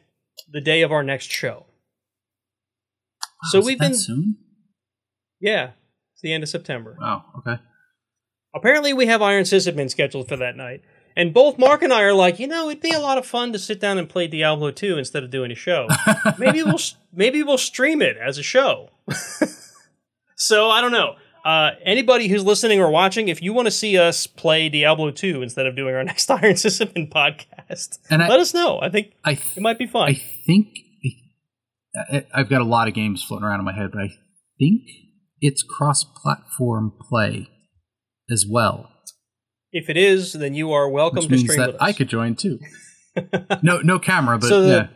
the day of our next show. So Wow, is we've that been- soon. Yeah, it's the end of September. Wow. Okay. Apparently, we have Iron Sysadmin scheduled for that night. And both Mark and I are like, you know, it'd be a lot of fun to sit down and play Diablo 2 instead of doing a show. <laughs> maybe we'll maybe we'll stream it as a show. <laughs> so I don't know. Uh, anybody who's listening or watching, if you want to see us play Diablo 2 instead of doing our <laughs> next Iron Sysadmin podcast, And I- let us know. I think I it might be fun. I think I've got a lot of games floating around in my head, but I think it's cross-platform play as well, if it is, then you are welcome which to means stream that with us. I could join too. <laughs> no, no camera, but So the- yeah.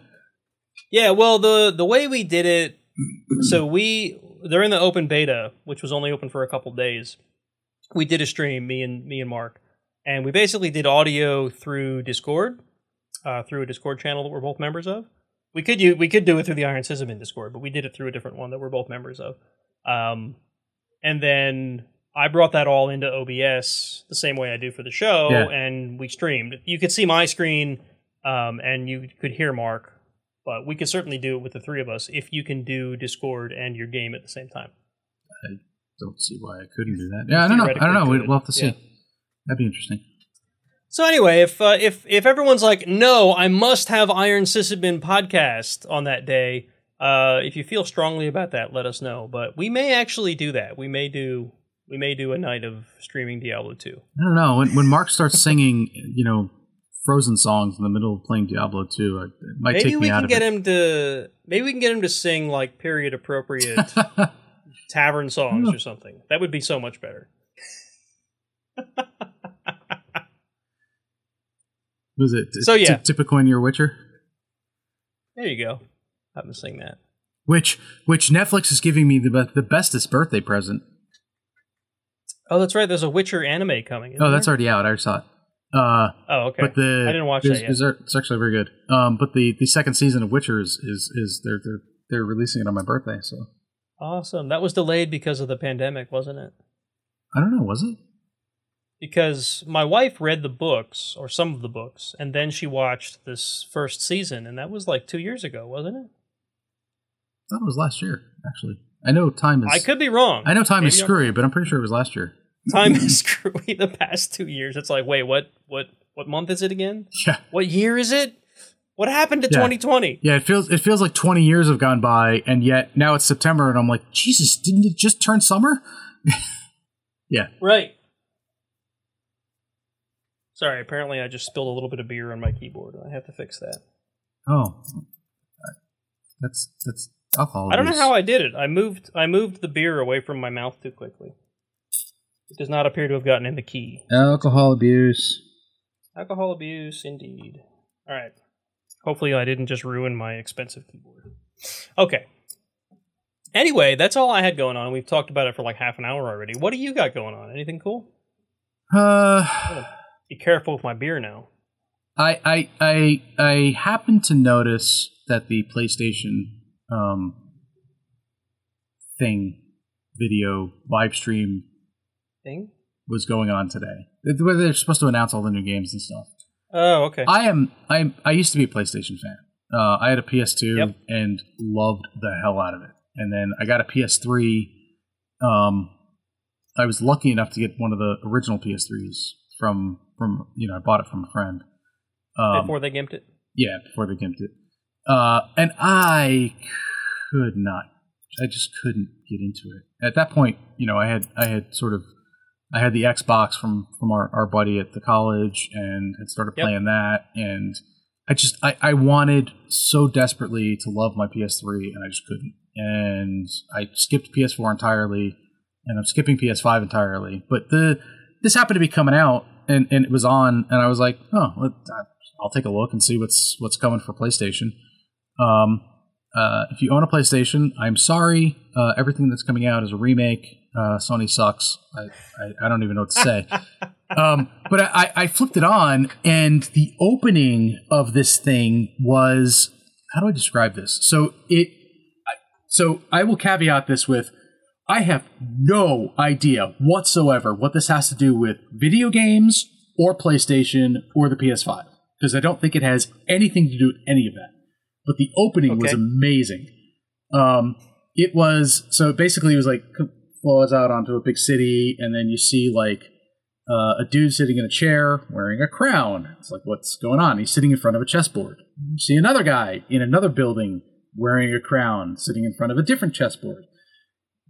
Yeah, well, the the way we did it, so we they're in the open beta, which was only open for a couple days. We did a stream, me and me and Mark, and we basically did audio through Discord, uh, through a Discord channel that we're both members of. We could u- we could do it through the Iron Sysadmin Discord, but we did it through a different one that we're both members of. Um, and then I brought that all into OBS the same way I do for the show, Yeah. and we streamed. You could see my screen, um, and you could hear Mark, but we could certainly do it with the three of us if you can do Discord and your game at the same time. I don't see why I couldn't do that. Yeah, I don't know. I don't know. We'll have to see. yeah. That'd be interesting. So anyway, if uh, if if everyone's like, no, I must have Iron Sysadmin podcast on that day. Uh, if you feel strongly about that, let us know. But we may actually do that. We may do we may do a night of streaming Diablo two. I don't know. When when Mark starts singing, you know, Frozen songs in the middle of playing Diablo 2, uh, it might Maybe take we me out can of get it. him to maybe we can get him to sing like period appropriate <laughs> tavern songs hmm. or something. That would be so much better. Was it? So, yeah. Typical in your Witcher, There you go. Have him sing that. which which Netflix is giving me the the bestest birthday present. Oh, that's right. There's a Witcher anime coming. Oh, that's already out. I already saw it. Uh, Oh, okay. but the I didn't watch is- that yet. is- It's actually very good. Um, but the, the second season of Witcher is is, is they're, they're they're releasing it on my birthday. So Awesome. That was delayed because of the pandemic, wasn't it? I don't know. Was it? Because my wife read the books, or some of the books, and then she watched this first season, and that was like two years ago, wasn't it? I thought it was last year. Actually, I know time is. I could be wrong. I know time is Maybe I'm screwy, but I'm pretty sure it was last year. Time <laughs> is screwy the past two years. It's like, wait, what what what month is it again? Yeah. What year is it? What happened to Yeah. 2020? Yeah, it feels it feels like 20 years have gone by, and yet now it's September, and I'm like, Jesus, didn't it just turn summer? <laughs> yeah, Right. Sorry, apparently I just spilled a little bit of beer on my keyboard. I have to fix that. oh, that's that's alcohol. I don't know how I did it. I moved I moved the beer away from my mouth too quickly. It does not appear to have gotten in the key. alcohol abuse. Alcohol abuse, indeed. All right. Hopefully, I didn't just ruin my expensive keyboard. Okay. Anyway, that's all I had going on. We've talked about it for like half an hour already. What do you got going on? Anything cool? Uh, Be careful with my beer now. I I I I happened to notice that the PlayStation um thing video live stream Thing? was going on today. Where they're supposed to announce all the new games and stuff. Oh, okay. I am I I used to be a PlayStation fan. Uh, I had a PS2 Yep. and loved the hell out of it. And then I got a PS3. Um, I was lucky enough to get one of the original PS3s from from you know I bought it from a friend. Um, Before they gimped it. yeah, before they gimped it. Uh, and I could not. I just couldn't get into it. At that point, you know, I had I had sort of I had the Xbox from from our, our buddy at the college and had started Yep. playing that and I just I, I wanted so desperately to love my PS3 and I just couldn't. And I skipped PS4 entirely, and I'm skipping PS5 entirely. But the this happened to be coming out, and, and it was on, and I was like, oh, I'll take a look and see what's what's coming for PlayStation. Um, uh, if you own a PlayStation, I'm sorry. Uh, everything that's coming out is a remake. Uh, Sony sucks. I, I, I don't even know what to say. um, but I, I flipped it on, and the opening of this thing was how do I describe this? So it, so I will caveat this with I have no idea whatsoever what this has to do with video games or PlayStation or the PS5 because I don't think it has anything to do with any of that. But the opening was amazing. Um, it was so basically it was like flows out onto a big city, and then you see like uh, a dude sitting in a chair wearing a crown. It's like what's going on? He's sitting in front of a chessboard. You see another guy in another building wearing a crown, sitting in front of a different chessboard.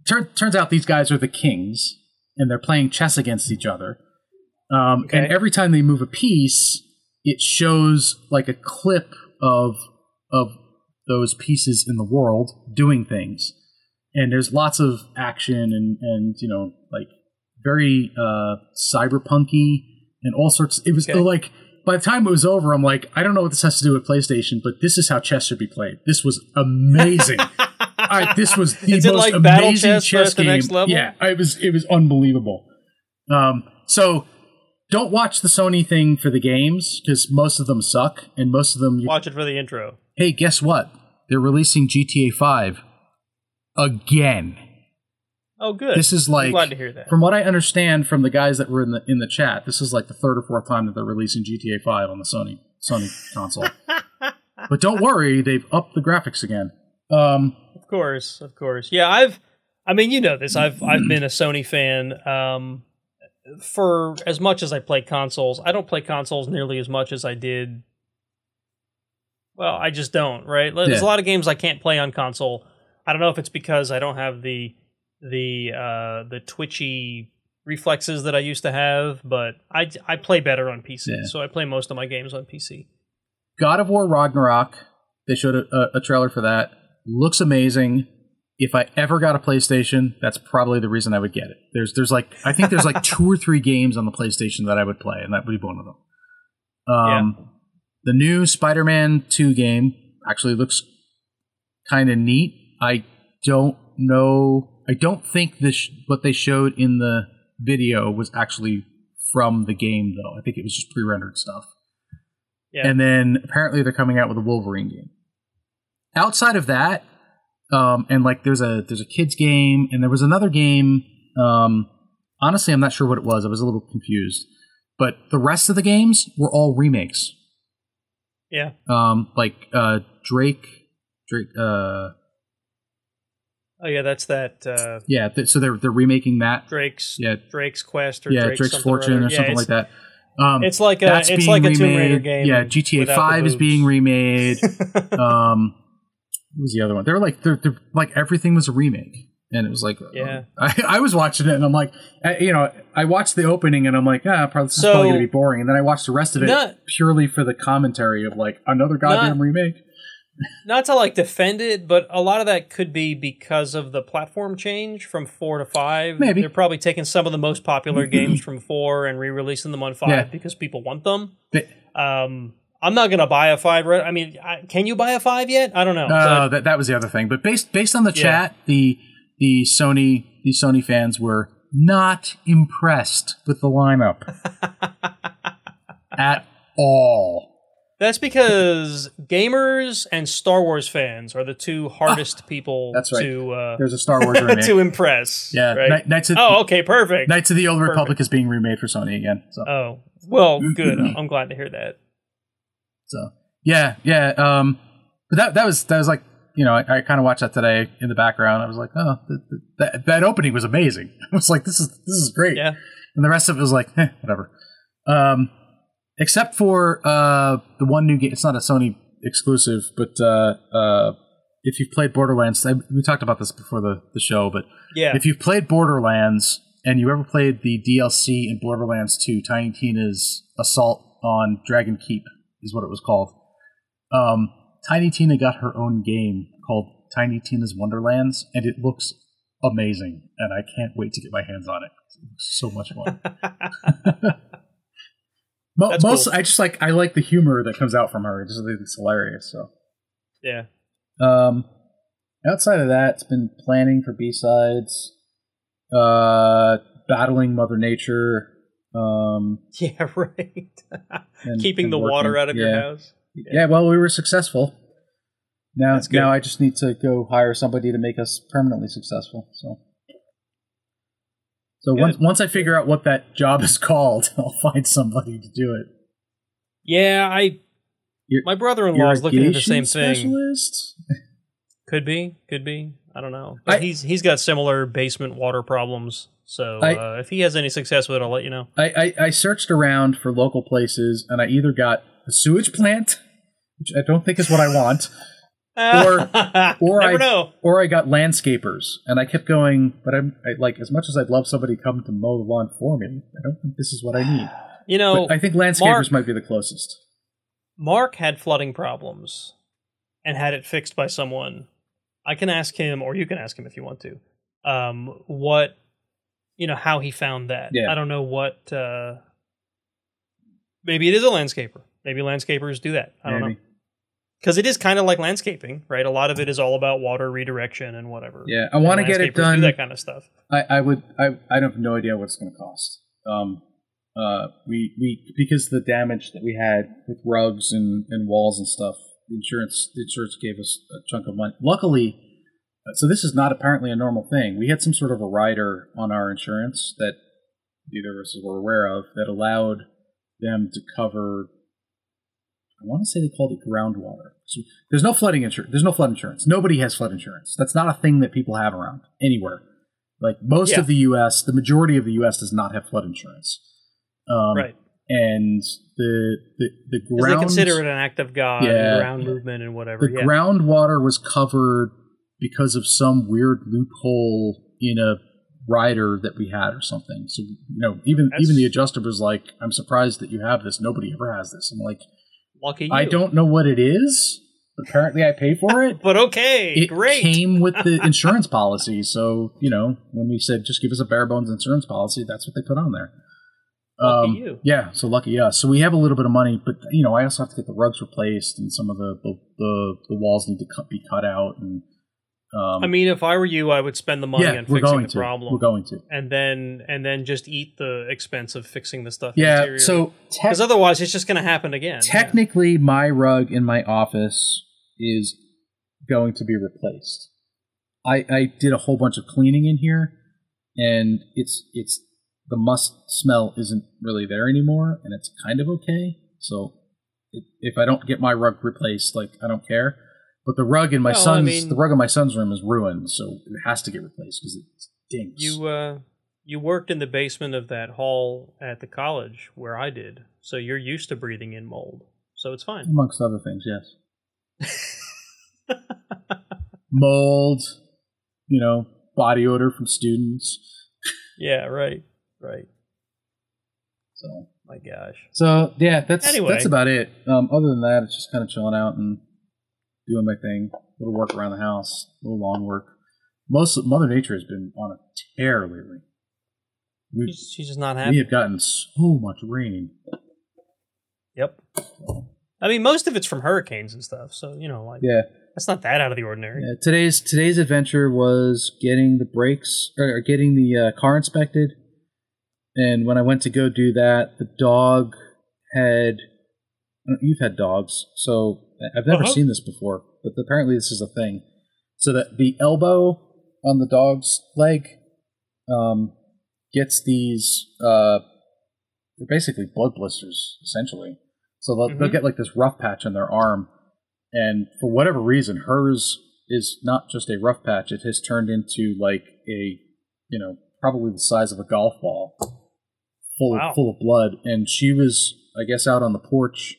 Tur- turns out these guys are the kings, and they're playing chess against each other. Um, Okay. And every time they move a piece, it shows like a clip of of those pieces in the world doing things. And there's lots of action and and you know like very uh, cyberpunky and all sorts. It was Okay. like by the time it was over, I'm like, I don't know what this has to do with PlayStation, but this is how chess should be played. This was amazing. <laughs> I, this was the Is most like amazing Chess, chess game. next level? Yeah, it was it was unbelievable. Um, so don't watch the Sony thing for the games because most of them suck, and most of them. You, Watch it for the intro. hey, guess what? They're releasing GTA Five again. Oh, good. This is like I'm glad to hear that. from what I understand from the guys that were in the in the chat. This is like the third or fourth time that they're releasing GTA Five on the Sony Sony <laughs> console. but don't worry, they've upped the graphics again. Um, Of course, of course. Yeah, I've. I mean, you know this. I've I've been a <clears throat> Sony fan um, for as much as I play consoles. I don't play consoles nearly as much as I did. Well, I just don't. Right? There's Yeah. a lot of games I can't play on console. I don't know if it's because I don't have the the uh, the twitchy reflexes that I used to have, but I I play better on PC. Yeah. So I play most of my games on PC. God of War Ragnarok. They showed a, a, a trailer for that. Looks amazing. If I ever got a PlayStation, that's probably the reason I would get it. There's there's like I think there's like <laughs> two or three games on the PlayStation that I would play, and that would be one of them. Um, The new Spider-Man 2 game actually looks kind of neat. I don't know. I don't think this what they showed in the video was actually from the game, though. I think it was just pre-rendered stuff. Yeah. And then apparently they're coming out with a Wolverine game. Outside of that, um, and like there's a there's a kids game, and there was another game. Um, honestly, I'm not sure what it was. I was a little confused. But the rest of the games were all remakes. Yeah. Um, like uh, Drake, Drake. Uh, Oh yeah, that's that uh, yeah, th- so they're they're remaking that. Drake's Yeah, Drake's Quest or yeah, Drake's, Drake's Fortune other. or Yeah, something like that. Um, It's like a it's being like a Tomb Raider remade. game. Yeah, GTA Five is being remade. <laughs> um, what was the other one? They were like, they're, they're like everything was a remake, and it was like, Yeah. <laughs> I, I was watching it, and I'm like, I, you know, I watched the opening, and I'm like, ah, probably this is So- probably gonna be boring, and then I watched the rest of it Not- purely for the commentary of like another goddamn Not- remake. Not to like defend it, but a lot of that could be because of the platform change from four to five. Maybe. they're probably taking some of the most popular games from four and re-releasing them on five Yeah. because people want them. They- Um, I'm not gonna buy a five. Right? I mean, I, can you buy a five yet? I don't know. But- that that was the other thing. But based based on the Yeah. chat, the the Sony the Sony fans were not impressed with the lineup <laughs> at all. That's because gamers and Star Wars fans are the two hardest people Ah, That's right. to uh, There's a Star Wars <laughs> remake. to impress. yeah, right? Knights of oh, okay, perfect. Knights of the Old Republic is being remade for Sony again. So Oh, well, good. I'm glad to hear that. so yeah, yeah. Um, but that that was that was like you know I, I kind of watched that today in the background. I was like, oh, th- th- that that opening was amazing. <laughs> I was like, this is this is great. Yeah. and the rest of it was like, eh, whatever. Um, except for uh, the one new game. It's not a Sony exclusive, but uh, uh, if you've played Borderlands, I, we talked about this before the, the show, but Yeah. if you've played Borderlands and you ever played the DLC in Borderlands 2, Tiny Tina's Assault on Dragon Keep is what it was called. Um, Tiny Tina got her own game called Tiny Tina's Wonderlands, and it looks amazing, and I can't wait to get my hands on it. So much fun. <laughs> <laughs> Mo- most cool. I just like I like the humor that comes out from her. I just think it's hilarious. So yeah. um, outside of that, it's been planning for B sides, uh, battling Mother Nature, um, <laughs> Yeah, right. <laughs> and- Keeping and the water out of your Yeah. house. Yeah. well, we were successful. Now, now I just need to go hire somebody to make us permanently successful. So, so Good. once once I figure out what that job is <laughs> called, I'll find somebody to do it. Yeah, I. My brother-in-law is looking at the same Irrigation thing. Specialist? Could be, could be. I don't know. But I- he's he's got similar basement water problems. So I- uh, if he has any success with it, I'll let you know. I, I, I searched around for local places, and I either got a sewage plant, which I don't think is what I want, Or- <laughs> or I- know. or I got landscapers. And I kept going, but I'm I, like, as much as I'd love somebody to come to mow the lawn for me, I don't think this is what I need. You know, But I think landscapers Mark- might be the closest. Mark had flooding problems and had it fixed by someone. I can ask him, or you can ask him if you want to. Um, what you know, how he found that. Yeah. I don't know what. Uh, maybe it is a landscaper. Maybe landscapers do that. I don't know Maybe. Because it is kind of like landscaping, right? A lot of it is all about water redirection and whatever. Yeah, I want to get it Landscapers Do done. that kind of stuff. I, I would. I, I have no idea what it's going to cost. Um, uh, we we because the damage that we had with rugs and, and walls and stuff, the insurance the insurance gave us a chunk of money. Luckily, uh, so this is not apparently a normal thing. We had some sort of a rider on our insurance that neither of us were aware of that allowed them to cover. I want to say they called it groundwater. So there's no flooding insurance. There's no flood insurance. Nobody has flood insurance. That's not a thing that people have around anywhere. Like most Yeah. of the U.S., the majority of the U.S. does not have flood insurance. Um, right. And the the the ground they consider it an act of God, Yeah. and ground movement, and whatever. the yeah. groundwater was covered because of some weird loophole in a rider that we had or something. So you know, even That's- even the adjuster was like, "I'm surprised that you have this. Nobody ever has this." I'm like, Lucky you. I don't know what it is. Apparently, I pay for it. <laughs> But okay, it great. came with the <laughs> insurance policy. So, you know, when we said just give us a bare bones insurance policy, that's what they put on there. Lucky Um, you. Yeah, so lucky us. So we have a little bit of money, but you know, I also have to get the rugs replaced, and some of the the, the, the walls need to cut, be cut out. And um, I mean, if I were you, I would spend the money yeah, on fixing the to. problem, We're going to. and then and then just eat the expense of fixing the stuff. Yeah. So tech- because otherwise, it's just going to happen again. technically, my rug in my office is going to be replaced. I, I did a whole bunch of cleaning in here, and it's it's the must smell isn't really there anymore, and it's kind of okay. So if I don't get my rug replaced, like I don't care. But the rug in my Well, I son's mean- the rug in my son's room is ruined, so it has to get replaced because it stinks. You uh, you worked in the basement of that hall at the college where I did, so you're used to breathing in mold, so it's fine. amongst other things, yes. Mold, you know, body odor from students. yeah, right, right. So My gosh. So yeah, that's Anyway. that's about it. Um, other than that, it's just kind of chilling out and doing my thing. A little work around the house, a little lawn work. Most Mother Nature has been on a tear lately. We She's, just not happy. we have gotten so much rain. Yep. I mean, most of it's from hurricanes and stuff, so you know, like Yeah. that's not that out of the ordinary. yeah. Today's today's adventure was getting the brakes or, getting the uh, car inspected. And when I went to go do that, the dog had. You've had dogs, so I've never Uh-huh. seen this before, but apparently this is a thing. So that the elbow on the dog's leg um, gets these. Uh, they're basically blood blisters, essentially. So they'll, they'll Mhm. get like this rough patch on their arm, and for whatever reason, hers is not just a rough patch; it has turned into like a, you know, probably the size of a golf ball, full Wow. full of blood. And she was, I guess, out on the porch,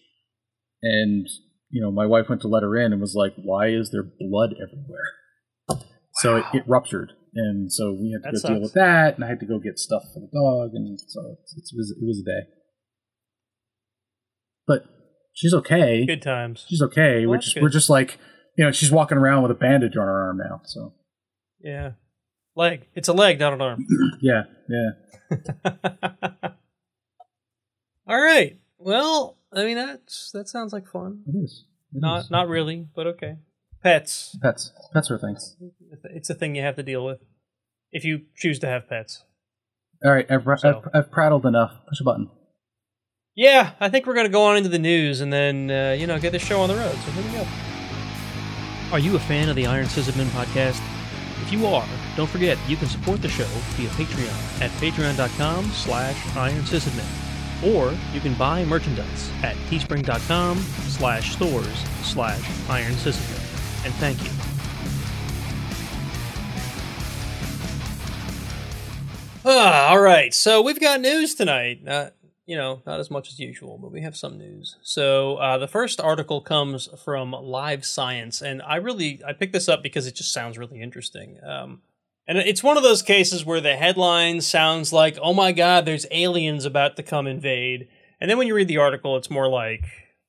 and you know, my wife went to let her in and was like, "Why is there blood everywhere?" So it, it ruptured, and so we had to That go deal with that, and I had to go get stuff for the dog, and so it, it was it was a day. But she's okay. Good times. She's okay. Well, we're just good. we're just like you know she's walking around with a bandage on her arm now. So Yeah. Leg. It's a leg, not an arm. <clears throat> yeah, yeah. <laughs> All right. Well, I mean that's that sounds like fun. It is. It Not is. not really, but okay. Pets. pets. Pets are things. It's a thing you have to deal with if you choose to have pets. All right, I've, So- I've, I've prattled enough. Push a button. Yeah, I think we're going to go on into the news and then, uh, you know, get this show on the road. So here we go. Are you a fan of the Iron Sysadmin podcast? If you are, don't forget you can support the show via Patreon at patreon.com slash Iron Sysadmin. Or you can buy merchandise at teespring.com slash stores slash Iron. And thank you. Ah, all right. So we've got news tonight. Not, you know, not as much as usual, but we have some news. So uh, the first article comes from Live Science, and I really I picked this up because it just sounds really interesting. Um, and it's one of those cases where the headline sounds like, "Oh my God, there's aliens about to come invade," and then when you read the article, it's more like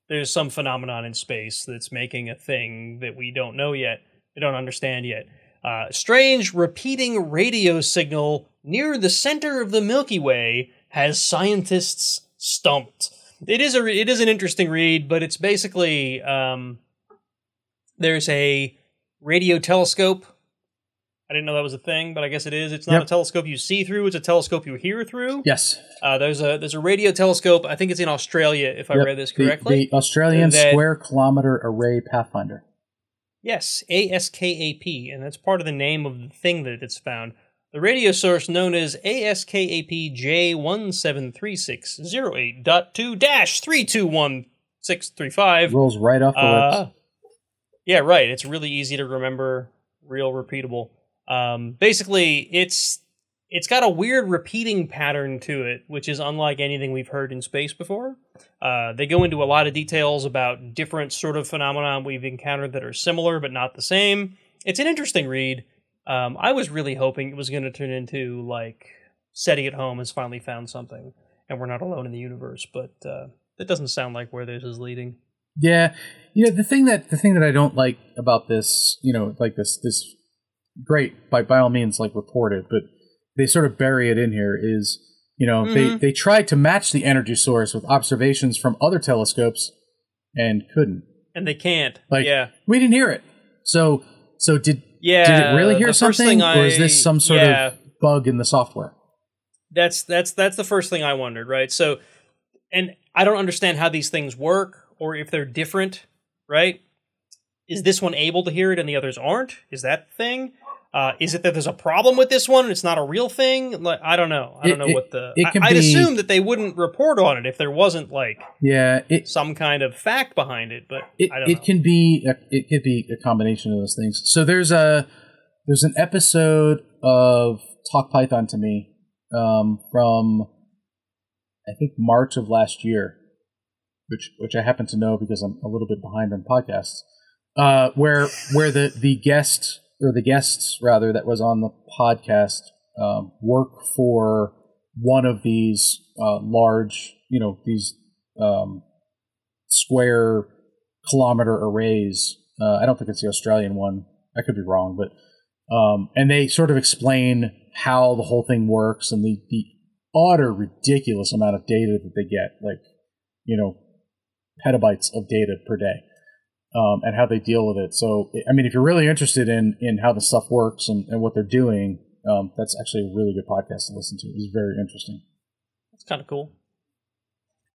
there's some phenomenon in space that's making a thing that we don't know yet, we don't understand yet. Uh, strange repeating radio signal near the center of the Milky Way has scientists stumped. It is a it is an interesting read, but it's basically um, there's a radio telescope. I didn't know that was a thing, but I guess it is. It's not Yep. a telescope you see through; it's a telescope you hear through. Yes. Uh, there's a there's a radio telescope. I think it's in Australia, if I read this correctly. The, Australian That- Square Kilometer Array Pathfinder. Yes, ASKAP, and that's part of the name of the thing that it's found. The radio source known as ASKAP J173608.2-321635. Rolls right off the Uh, lips. yeah, right. It's really easy to remember, real repeatable. Um, basically, it's it's got a weird repeating pattern to it, which is unlike anything we've heard in space before. Uh, they go into a lot of details about different sort of phenomena we've encountered that are similar but not the same. It's an interesting read. Um, I was really hoping it was going to turn into like SETI at home has finally found something, and we're not alone in the universe. But uh, that doesn't sound like where this is leading. Yeah, you know the thing that the thing that I don't like about this, you know, like this this great by by all means like report it, but they sort of bury it in here is you know they Mhm. they tried to match the energy source with observations from other telescopes and couldn't. And they can't. Like yeah. we didn't hear it. So so did Yeah. did it really hear something, thing or is this some sort yeah, of bug in the software? That's that's that's the first thing I wondered, right? So, and I don't understand how these things work or if they're different, right? Is this one able to hear it and the others aren't? Is that the thing? Uh, is it that there's a problem with this one and it's not a real thing? Like I don't know. I don't It- know what the. it I, I'd be- assume that they wouldn't report on it if there wasn't like Yeah, it some kind of fact behind it, but it, I don't it can be a, it could be a combination of those things. So there's a there's an episode of Talk Python to me um, from I think March of last year, which which I happen to know because I'm a little bit behind on podcasts. Uh, where where the the guest or the guests rather that was on the podcast um, work for one of these uh, large, you know, these um, square kilometer arrays. Uh, I don't think it's the Australian one. I could be wrong, but um, and they sort of explain how the whole thing works and the the utter ridiculous amount of data that they get, like you know, petabytes of data per day, um, and how they deal with it. So, I mean, if you're really interested in in how the stuff works and, and what they're doing, um, that's actually a really good podcast to listen to. It's very interesting. It's kind of cool.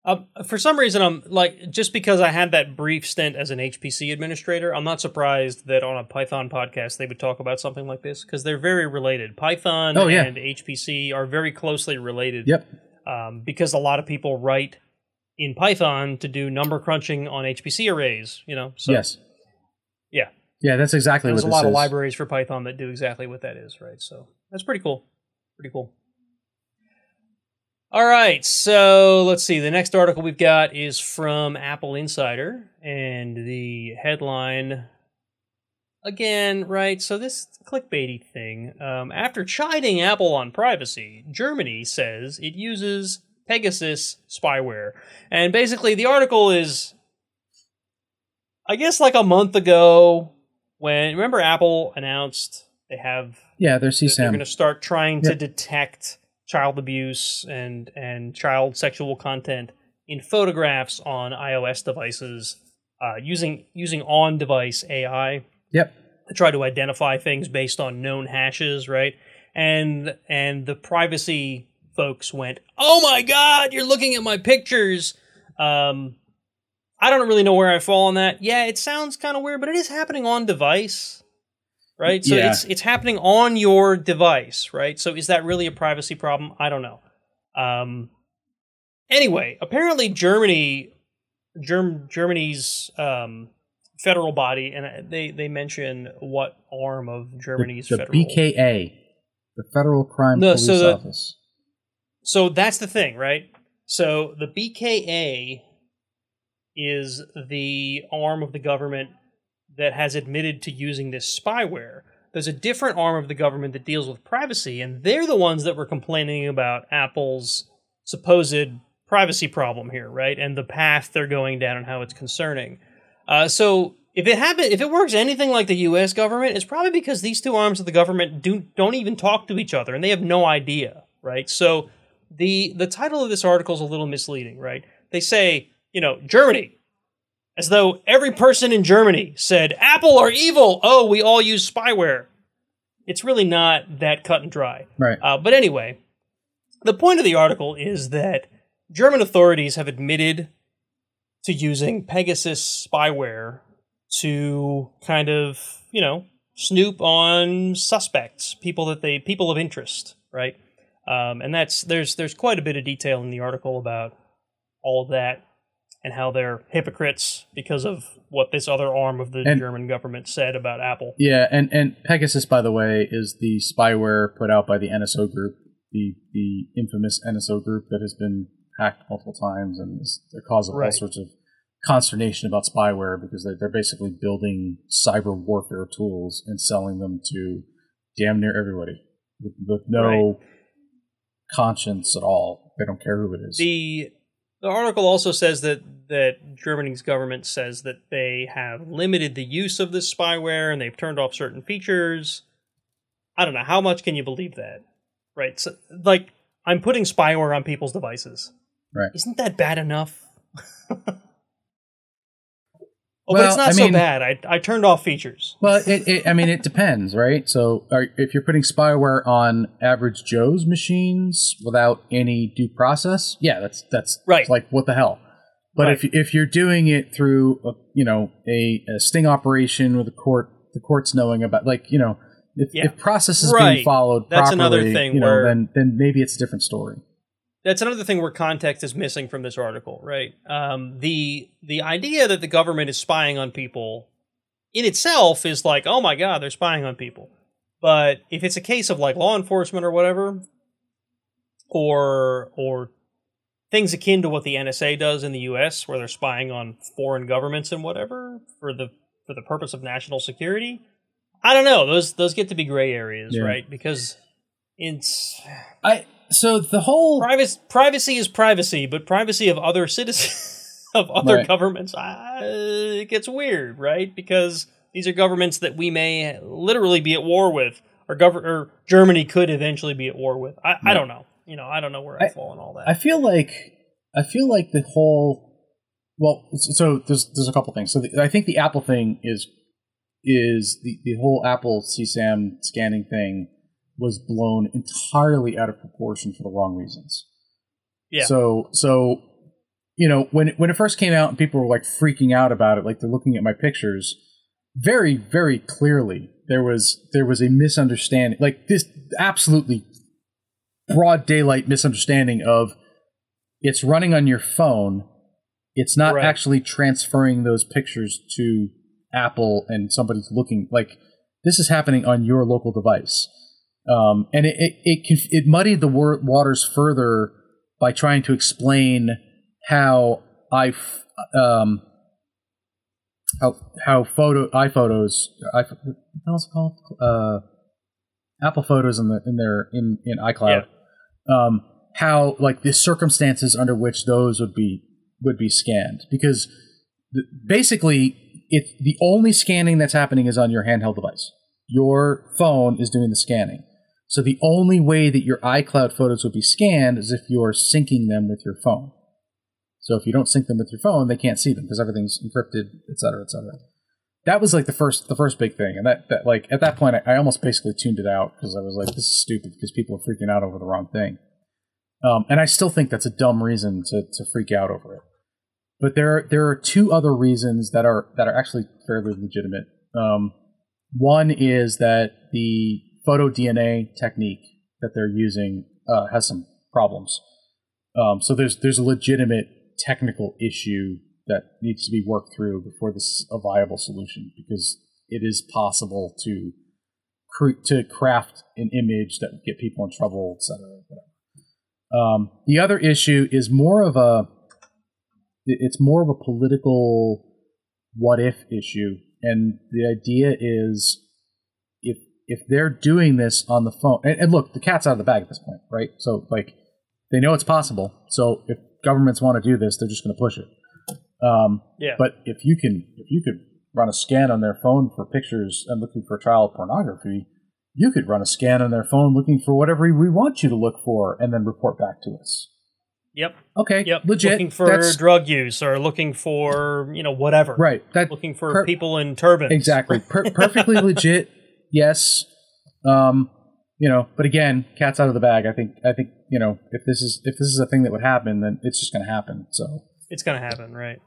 Um, for some reason, I'm like just because I had that brief stint as an HPC administrator, I'm not surprised that on a Python podcast they would talk about something like this because they're very related. Python Oh, yeah. and HPC are very closely related. Yep. Um, because a lot of people write in Python to do number crunching on HPC arrays. You know. So yes. Yeah. Yeah, that's exactly There's a lot of libraries for Python that do exactly what that is, right? So that's pretty cool. Pretty cool. All right, so let's see. The next article we've got is from Apple Insider, and the headline again, right? So this clickbaity thing. Um, after chiding Apple on privacy, Germany says it uses Pegasus spyware, and basically the article is I guess like a month ago, when remember Apple announced they have Yeah, they're they're going to start trying to detect child abuse and and child sexual content in photographs on iOS devices uh, using using on device AI Yep. to try to identify things based on known hashes, right? And and the privacy folks went, "Oh my god, you're looking at my pictures." Um, I don't really know where I fall on that. Yeah, it sounds kind of weird, but it is happening on device, right? So Yeah. it's it's happening on your device, right? So is that really a privacy problem? I don't know. Um, anyway, apparently Germany, Germ, Germany's um, federal body, and they they mention what arm of Germany's the, the federal BKA, the Federal Crime No, Police so the- Office. So that's the thing, right? So the BKA is the arm of the government that has admitted to using this spyware. There's a different arm of the government that deals with privacy, and they're the ones that were complaining about Apple's supposed privacy problem here, right? And the path they're going down and how it's concerning. Uh, so if it happen, if it works anything like the U.S. government, it's probably because these two arms of the government do don't even talk to each other, and they have no idea, right? So the the title of this article is a little misleading, right? They say, you know, Germany, as though every person in Germany said, "Apple are evil." Oh, we all use spyware. It's really not that cut and dry. Right. Uh, but anyway, the point of the article is that German authorities have admitted to using Pegasus spyware to kind of, you know, snoop on suspects, people that they people of interest, right? Um, and that's there's there's quite a bit of detail in the article about all of that and how they're hypocrites because of what this other arm of the And- German government said about Apple. Yeah, and, and Pegasus, by the way, is the spyware put out by the NSO group, the the infamous NSO group that has been hacked multiple times and is the cause of all sorts of consternation about spyware because they're, they're basically building cyber warfare tools and selling them to damn near everybody with, with no conscience at all. They don't care who it is. The the article also says that that Germany's government says that they have limited the use of this spyware and they've turned off certain features. I don't know how much can you believe that, right? So, like I'm putting spyware on people's devices. Right. Isn't that bad enough? <laughs> Oh, but Well, it's not I so mean- bad. I I turned off features. Well, it, it, I mean, it depends, right? So, are, if you're putting spyware on average Joe's machines without any due process, yeah, that's that's Right. Like, what the hell? But Right. if if you're doing it through, a, you know, a, a sting operation with the court, the court's knowing about, like, you know, if, Yeah. if process is Right. being followed That's properly, another thing you know, where- then then maybe it's a different story. That's another thing where context is missing from this article, right? Um, the the idea that the government is spying on people in itself is like, oh my god, they're spying on people. But if it's a case of like law enforcement or whatever, or or things akin to what the NSA does in the U.S., where they're spying on foreign governments and whatever for the for the purpose of national security, I don't know. Those those get to be gray areas, Yeah. right? Because it's I so the whole Privacy, privacy is privacy, but privacy of other citizens <laughs> of other Right. governments, uh, it gets weird, right? Because these are governments that we may literally be at war with, or, gov- or Germany could eventually be at war with. I, I don't know. You know, I don't know where I, I- fall in all that. I feel like I feel like the whole well, so so there's there's a couple things. So the, I think the Apple thing is is the the whole Apple CSAM scanning thing was blown entirely out of proportion for the wrong reasons. Yeah. So so you know when when it first came out and people were like freaking out about it, like they're looking at my pictures, very very clearly there was there was a misunderstanding, like this absolutely broad daylight misunderstanding of it's running on your phone. It's not Right. actually transferring those pictures to Apple and somebody's looking like this is happening on your local device. Um, and it it it, conf- it muddied the wor- waters further by trying to explain how I f- um how how photo iPhotos I what the hell is it called uh Apple Photos in the in their in in iCloud um how like the circumstances under which those would be would be scanned because basically it the only scanning that's happening is on your handheld device. Your phone is doing the scanning. So the only way that your iCloud photos would be scanned is if you're syncing them with your phone. So if you don't sync them with your phone, they can't see them because everything's encrypted, et cetera, et cetera. That was like the first the first big thing, and that, that like at that point I, I almost basically tuned it out because I was like, this is stupid because people are freaking out over the wrong thing. Um, and I still think that's a dumb reason to, to freak out over it. But there are, there are two other reasons that are that are actually fairly legitimate. Um, one is that the photo DNA technique that they're using uh, has some problems. Um, so there's there's a legitimate technical issue that needs to be worked through before this is a viable solution because it is possible to cre- to craft an image that would get people in trouble, etc. Um, the other issue is more of a it's more of a political what if issue, and the idea is if they're doing this on the phone, and, and look, the cat's out of the bag at this point, right? So like they know it's possible. So if governments want to do this, they're just going to push it. Um, Yeah. But if you can, if you could run a scan on their phone for pictures and looking for child pornography, you could run a scan on their phone looking for whatever we want you to look for, and then report back to us. Yep. Okay, Yep. legit. Looking for That's- drug use or looking for you know whatever. right. That Looking for Per- people in turbans. exactly per- perfectly <laughs> legit. Yes. Um, you know, but again, cat's out of the bag. I think. I think you know if this is if this is a thing that would happen, then it's just going to happen. So. It's gonna happen, right?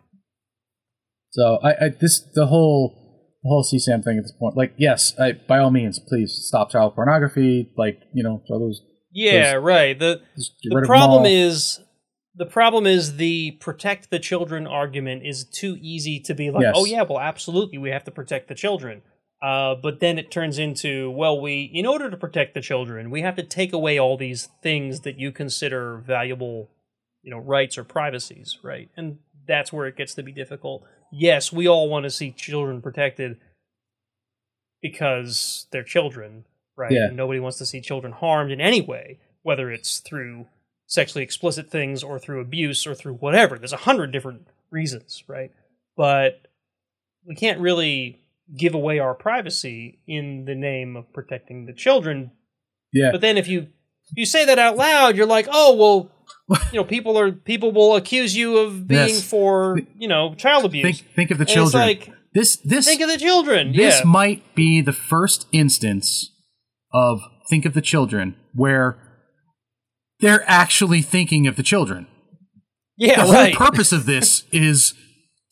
So I, I this the whole the whole CSAM thing at this point. Like, yes, I, by all means, please stop child pornography. Like, you know, throw those. Yeah, right. The the rid of them problem is the problem is the protect the children argument is too easy to be like, Yes. oh yeah, well absolutely we have to protect the children. Uh, but then it turns into, well, we in order to protect the children, we have to take away all these things that you consider valuable, you know, rights or privacies, right? And that's where it gets to be difficult. Yes, we all want to see children protected because they're children, right? Yeah. And nobody wants to see children harmed in any way, whether it's through sexually explicit things or through abuse or through whatever. There's a hundred different reasons, right? But we can't really give away our privacy in the name of protecting the children. Yeah. But then if you you say that out loud, you're like, oh well, you know, people are people will accuse you of <laughs> being Yes. for you know child abuse. Think think of the And it's children. like this this think of the children. this yeah. might be the first instance of think of the children where they're actually thinking of the children. yeah, the right. whole purpose of this <laughs> is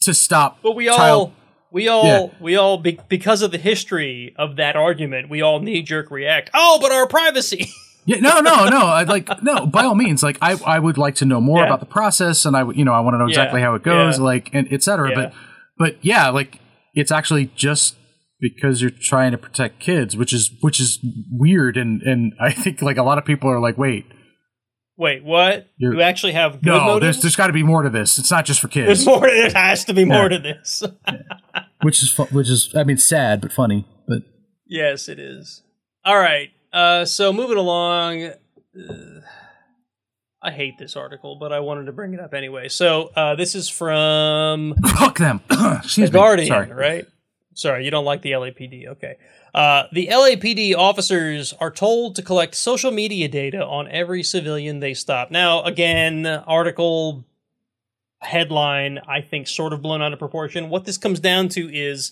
to stop But we child all, we all, Yeah. we all, be, because of the history of that argument, we all knee jerk react. Oh, but our privacy. <laughs> Yeah, no, no, no. I like no. By all means, like I, I would like to know more Yeah. about the process, and I, you know, I want to know exactly how it goes, like and et cetera. Yeah. But, but yeah, like it's actually just because you're trying to protect kids, which is which is weird, and and I think like a lot of people are like, wait, Wait, what? You're- you actually have good no, motives? there's there's got to be more to this. It's not just for kids. There's kids, more. There has to be more Yeah. to this. <laughs> which is fu- which is I mean sad but funny, but yes, it is. All right. Uh, so moving along. Uh, I hate this article, but I wanted to bring it up anyway. So uh, this is from fuck them. <coughs> Excuse the me. Guardian, Sorry. right? Sorry, you don't like the LAPD. Okay. Uh, the LAPD officers are told to collect social media data on every civilian they stop. Now, again, article headline, I think, sort of blown out of proportion. What this comes down to is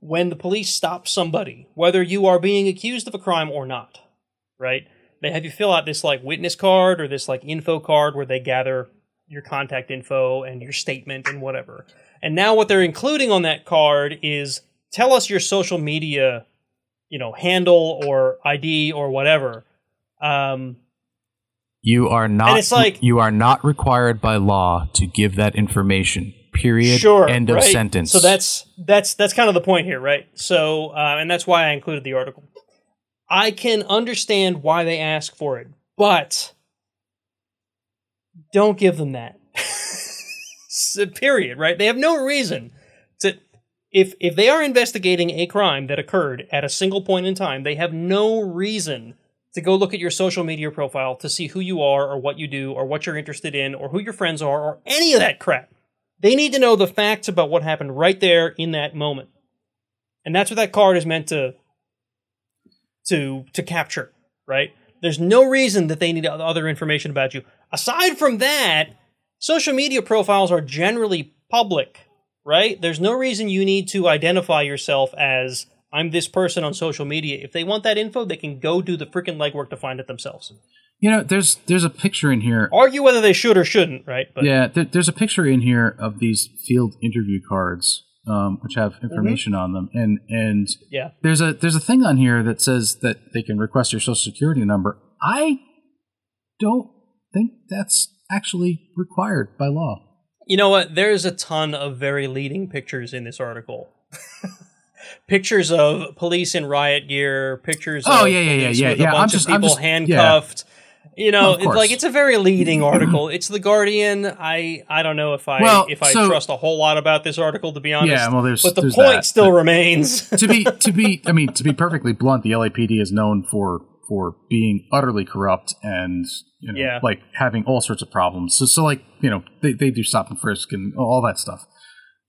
when the police stop somebody, whether you are being accused of a crime or not, right? They have you fill out this like witness card or this like info card where they gather your contact info and your statement and whatever. And now what they're including on that card is tell us your social media, you know, handle or ID or whatever. Um, You are not. And it's like- you are not required by law to give that information. Period. sure. End of right? sentence. So that's that's that's kind of the point here, right? So, uh, and that's why I included the article. I can understand why they ask for it, but don't give them that. <laughs> Period. Right? They have no reason to. If if they are investigating a crime that occurred at a single point in time, they have no reason to go look at your social media profile to see who you are or what you do or what you're interested in or who your friends are or any of that crap. They need to know the facts about what happened right there in that moment. And that's what that card is meant to to to capture, right? There's no reason that they need other information about you. Aside from that, social media profiles are generally public, right? There's no reason you need to identify yourself as I'm this person on social media. If they want that info, they can go do the freaking legwork to find it themselves. You know, there's there's a picture in here. Argue whether they should or shouldn't, right? But yeah, th- there's a picture in here of these field interview cards, um, which have information mm-hmm. on them, and and yeah, there's a there's a thing on here that says that they can request your social security number. I don't think that's actually required by law. You know what? There's a ton of very leading pictures in this article. <laughs> pictures of police in riot gear, pictures oh, of yeah, yeah, yeah, yeah, with yeah. a bunch I'm just, of people just, handcuffed. You know, it's like it's a very leading <clears throat> article. it's the Guardian. I I don't know if I well, if I so, trust a whole lot about this article to be honest. Yeah, well, there's but the there's point that. still but remains. to be to be, <laughs> I mean, to be perfectly blunt, the LAPD is known for for being utterly corrupt and you know, yeah. like having all sorts of problems. So, so like you know, they they do stop and frisk and all that stuff.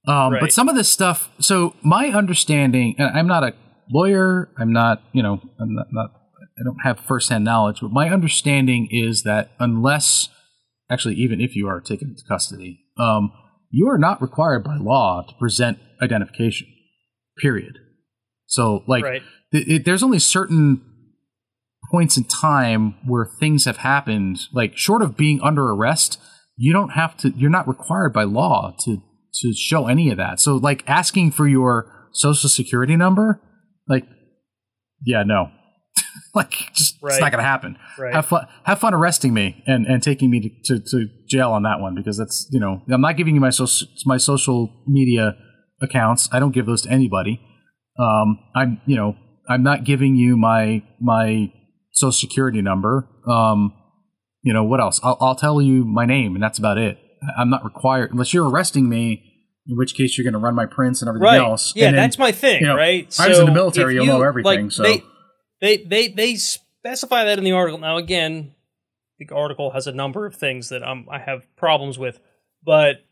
Um, right. But some of this stuff. So my understanding, and I'm not a lawyer. I'm not, you know, I'm not, not I don't have firsthand knowledge, but my understanding is that unless, actually, even if you are taken into custody, um, you are not required by law to present identification. Period. So, like, right. th- it, there's only certain points in time where things have happened. Like, short of being under arrest, you don't have to. You're not required by law to to show any of that. So, like, asking for your social security number, like, yeah, no, <laughs> like just right. it's not going to happen. Right. Have fun. Have fun arresting me and, and taking me to, to, to, jail on that one because that's you know I'm not giving you my social my social media accounts. I don't give those to anybody. Um, I'm you know I'm not giving you my my social security number. Um, you know what else? I'll, I'll tell you my name and that's about it. I'm not required unless you're arresting me. In which case, you're going to run my prints and everything right. else. Yeah, then, that's my thing, you know, right? I was in the military. You, You'll know everything. Like, so they, they they they specify that in the article. Now again, the article has a number of things that um, I have problems with, but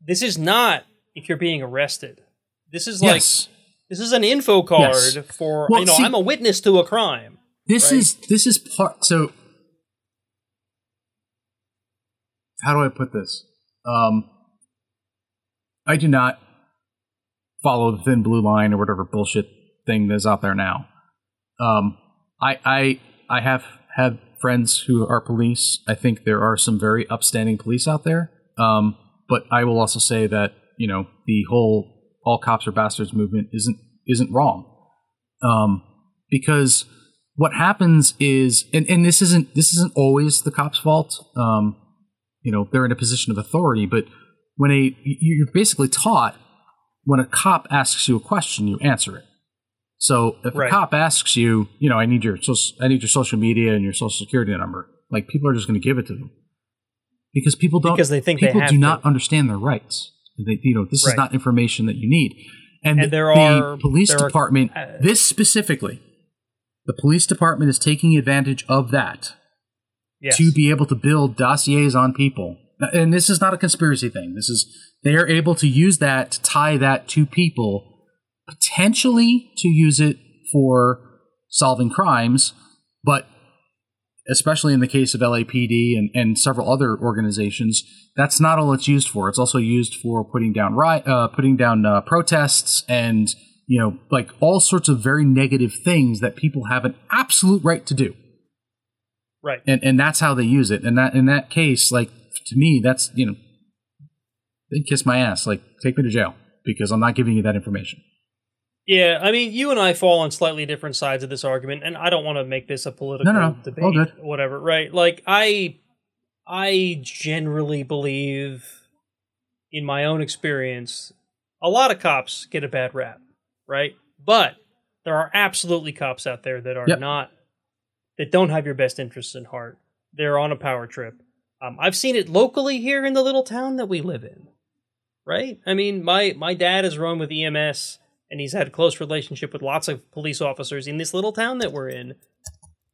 this is not if you're being arrested. This is like yes. this is an info card Yes. for Well, you know see- I'm a witness to a crime. This right? is this is part. So, how do I put this? Um, I do not follow the thin blue line or whatever bullshit thing that's out there now. Um, I I I have had friends who are police. I think there are some very upstanding police out there. Um, but I will also say that you know the whole "all cops are bastards" movement isn't isn't wrong. Um, because what happens is, and, and this isn't this isn't always the cop's fault. Um, you know, they're in a position of authority, but when a you're basically taught when a cop asks you a question, you answer it. So if Right. a cop asks you, you know, I need your social, I need your social media and your social security number, like people are just going to give it to them because people don't Because they think they people have do to. not understand their rights. They, you know, this is not information that you need. And, And there the are- police there are, department, uh, this specifically, the police department is taking advantage of that Yes. to be able to build dossiers on people. And this is not a conspiracy thing. This is they are able to use that to tie that to people, potentially to use it for solving crimes, but especially in the case of LAPD and, and several other organizations, that's not all it's used for. It's also used for putting down riot, uh, putting down uh, protests and you know like all sorts of very negative things that people have an absolute right to do right. and and that's how they use it. And that in that case, like to me, that's you know, they kiss my ass. Like take me to jail because I'm not giving you that information. Yeah, I mean, you and I fall on slightly different sides of this argument, and I don't want to make this a political No, no, debate, whatever, right? Like, I, I generally believe, in my own experience, a lot of cops get a bad rap, right? But there are absolutely cops out there that are Yep. not, that don't have your best interests in heart. They're on a power trip. Um, I've seen it locally here in the little town that we live in, right? I mean, my my dad has run with EMS, and he's had a close relationship with lots of police officers in this little town that we're in.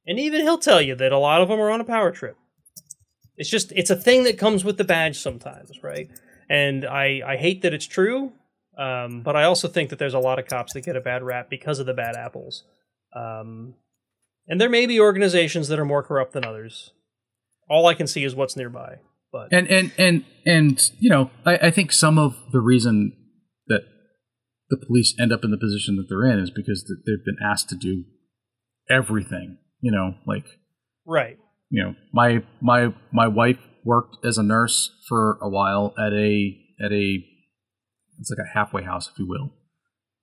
And even he'll tell you that a lot of them are on a power trip. It's just it's a thing that comes with the badge sometimes, right? and I I hate that it's true. Um, but I also think that there's a lot of cops that get a bad rap because of the bad apples. Um, and there may be organizations that are more corrupt than others. All I can see is what's nearby. But And and and and you know, I, I think some of the reason that the police end up in the position that they're in is because they've been asked to do everything. You know, like right, you know, my my my wife worked as a nurse for a while at a at a it's like a halfway house, if you will,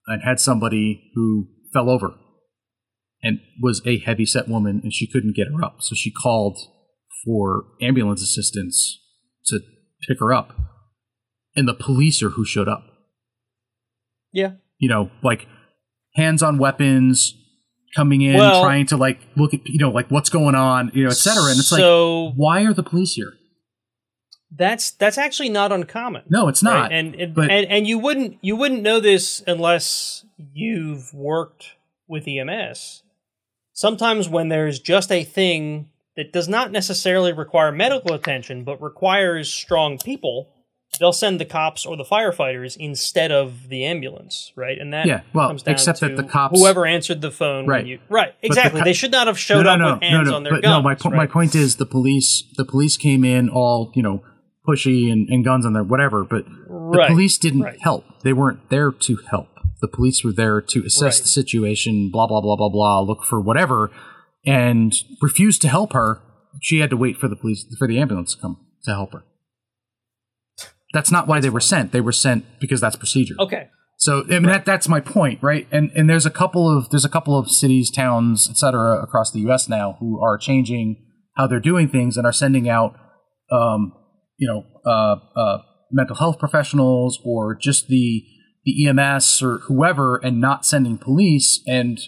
and had somebody who fell over and was a heavy set woman, and she couldn't get her up, so she called for ambulance assistance to pick her up, and the police are who showed up. yeah, You know, like hands on weapons, coming in, Well- trying to like look at you know like what's going on, you know, et cetera. And it's like, why are the police here? That's that's actually not uncommon. No, it's right? not. And and, but- and and you wouldn't you wouldn't know this unless you've worked with EMS. Sometimes when there's just a thing that does not necessarily require medical attention but requires strong people, they'll send the cops or the firefighters instead of the ambulance, right? And that Yeah, well, comes down except that the cops- whoever answered the phone, when Right. you, right? the Exactly. co- they should not have showed no, up no, with hands no, no, on their but guns. no. My po- my point is the police the police came in all you know pushy and, and guns on their whatever, but the police didn't right. help. They weren't there to help. The police were there to assess Right. the situation, blah blah blah blah blah, look for whatever, and refused to help her. She had to wait for the police for the ambulance to come to help her. That's not why they were sent. They were sent because that's procedure. Okay. So I mean that that's my point, right? And and there's a couple of there's a couple of cities, towns, et cetera, across the U.S. now who are changing how they're doing things and are sending out, um, you know, uh, uh, mental health professionals or just the the EMS or whoever, and not sending police. And